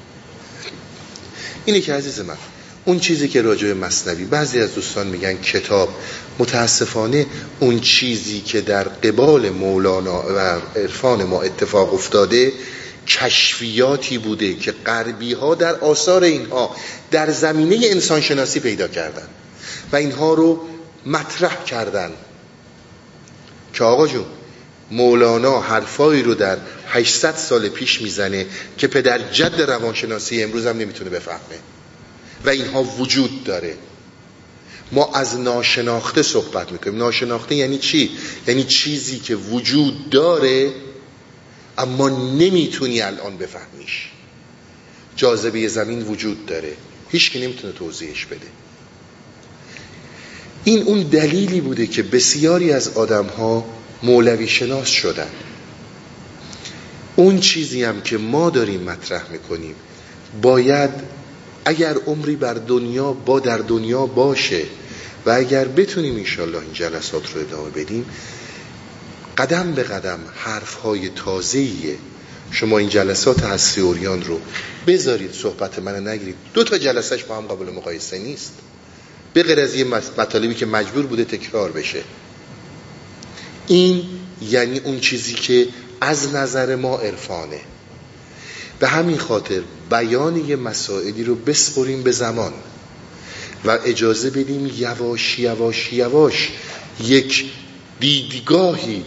اینه که عزیز من اون چیزی که راجع مصنوی بعضی از دوستان میگن کتاب متاسفانه اون چیزی که در قبال مولانا و عرفان ما اتفاق افتاده کشفیاتی بوده که غربی ها در آثار اینها در زمینه انسانشناسی پیدا کردن. و اینها رو مطرح کردن. که آقا جون مولانا حرفایی رو در 800 سال پیش می‌زنه که پدر جد روانشناسی امروز هم نمی‌تونه بفهمه. و اینها وجود داره. ما از ناشناخته صحبت می‌کنیم. ناشناخته یعنی چی؟ یعنی چیزی که وجود داره اما نمی‌تونی الان بفهمیش. جاذبه زمین وجود داره. هیچ که نمی‌تونه توضیحش بده. این اون دلیلی بوده که بسیاری از آدم ها مولوی شناس شدن. اون چیزی هم که ما داریم مطرح می‌کنیم باید اگر عمری بر دنیا با در دنیا باشه و اگر بتونیم انشالله این جلسات رو ادامه بدیم قدم به قدم حرف های تازهیه شما این جلسات هستی اوریان رو بذارید صحبت من نگیرید. دو تا جلسش با هم قابل مقایسه نیست. به غیر از یه مطالبی که مجبور بوده تکرار بشه. این یعنی اون چیزی که از نظر ما عرفانه. به همین خاطر بیان یه مسائلی رو بسپریم به زمان و اجازه بدیم یواش یواش یواش یک دیدگاهی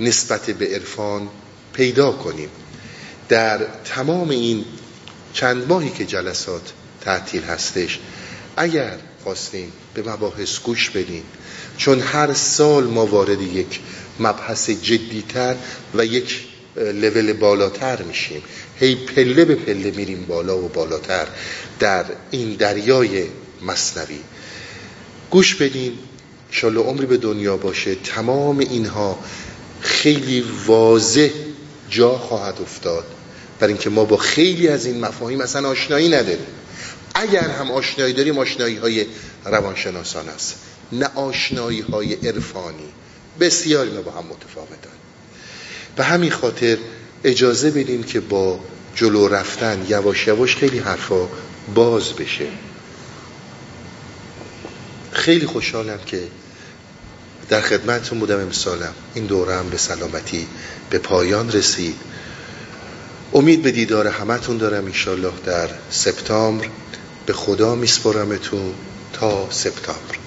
نسبت به عرفان پیدا کنیم. در تمام این چند ماهی که جلسات تعطیل هستش اگر خواستیم به مباحث گوش بدیم چون هر سال ما وارد یک مبحث جدیتر و یک لول بالاتر میشیم. هی پله به پله میریم بالا و بالاتر در این دریای مصنوی. گوش بدین انشالله عمری به دنیا باشه. تمام اینها خیلی واضح جا خواهد افتاد. برای اینکه ما با خیلی از این مفاهیم اصلا آشنایی نداریم. اگر هم آشنایی داریم آشنایی های روانشناسان است. نه آشنایی های عرفانی. بسیار اینا با هم متفاوتن. به همین خاطر اجازه بدیم که با جلو رفتن یواش یواش خیلی حرفا باز بشه. خیلی خوشحالم که در خدمتتون بودم امسالم. این دوره هم به سلامتی به پایان رسید. امید به دیدار همتون دارم انشالله در سپتامبر. به خدا میسپرمتون تا سپتامبر.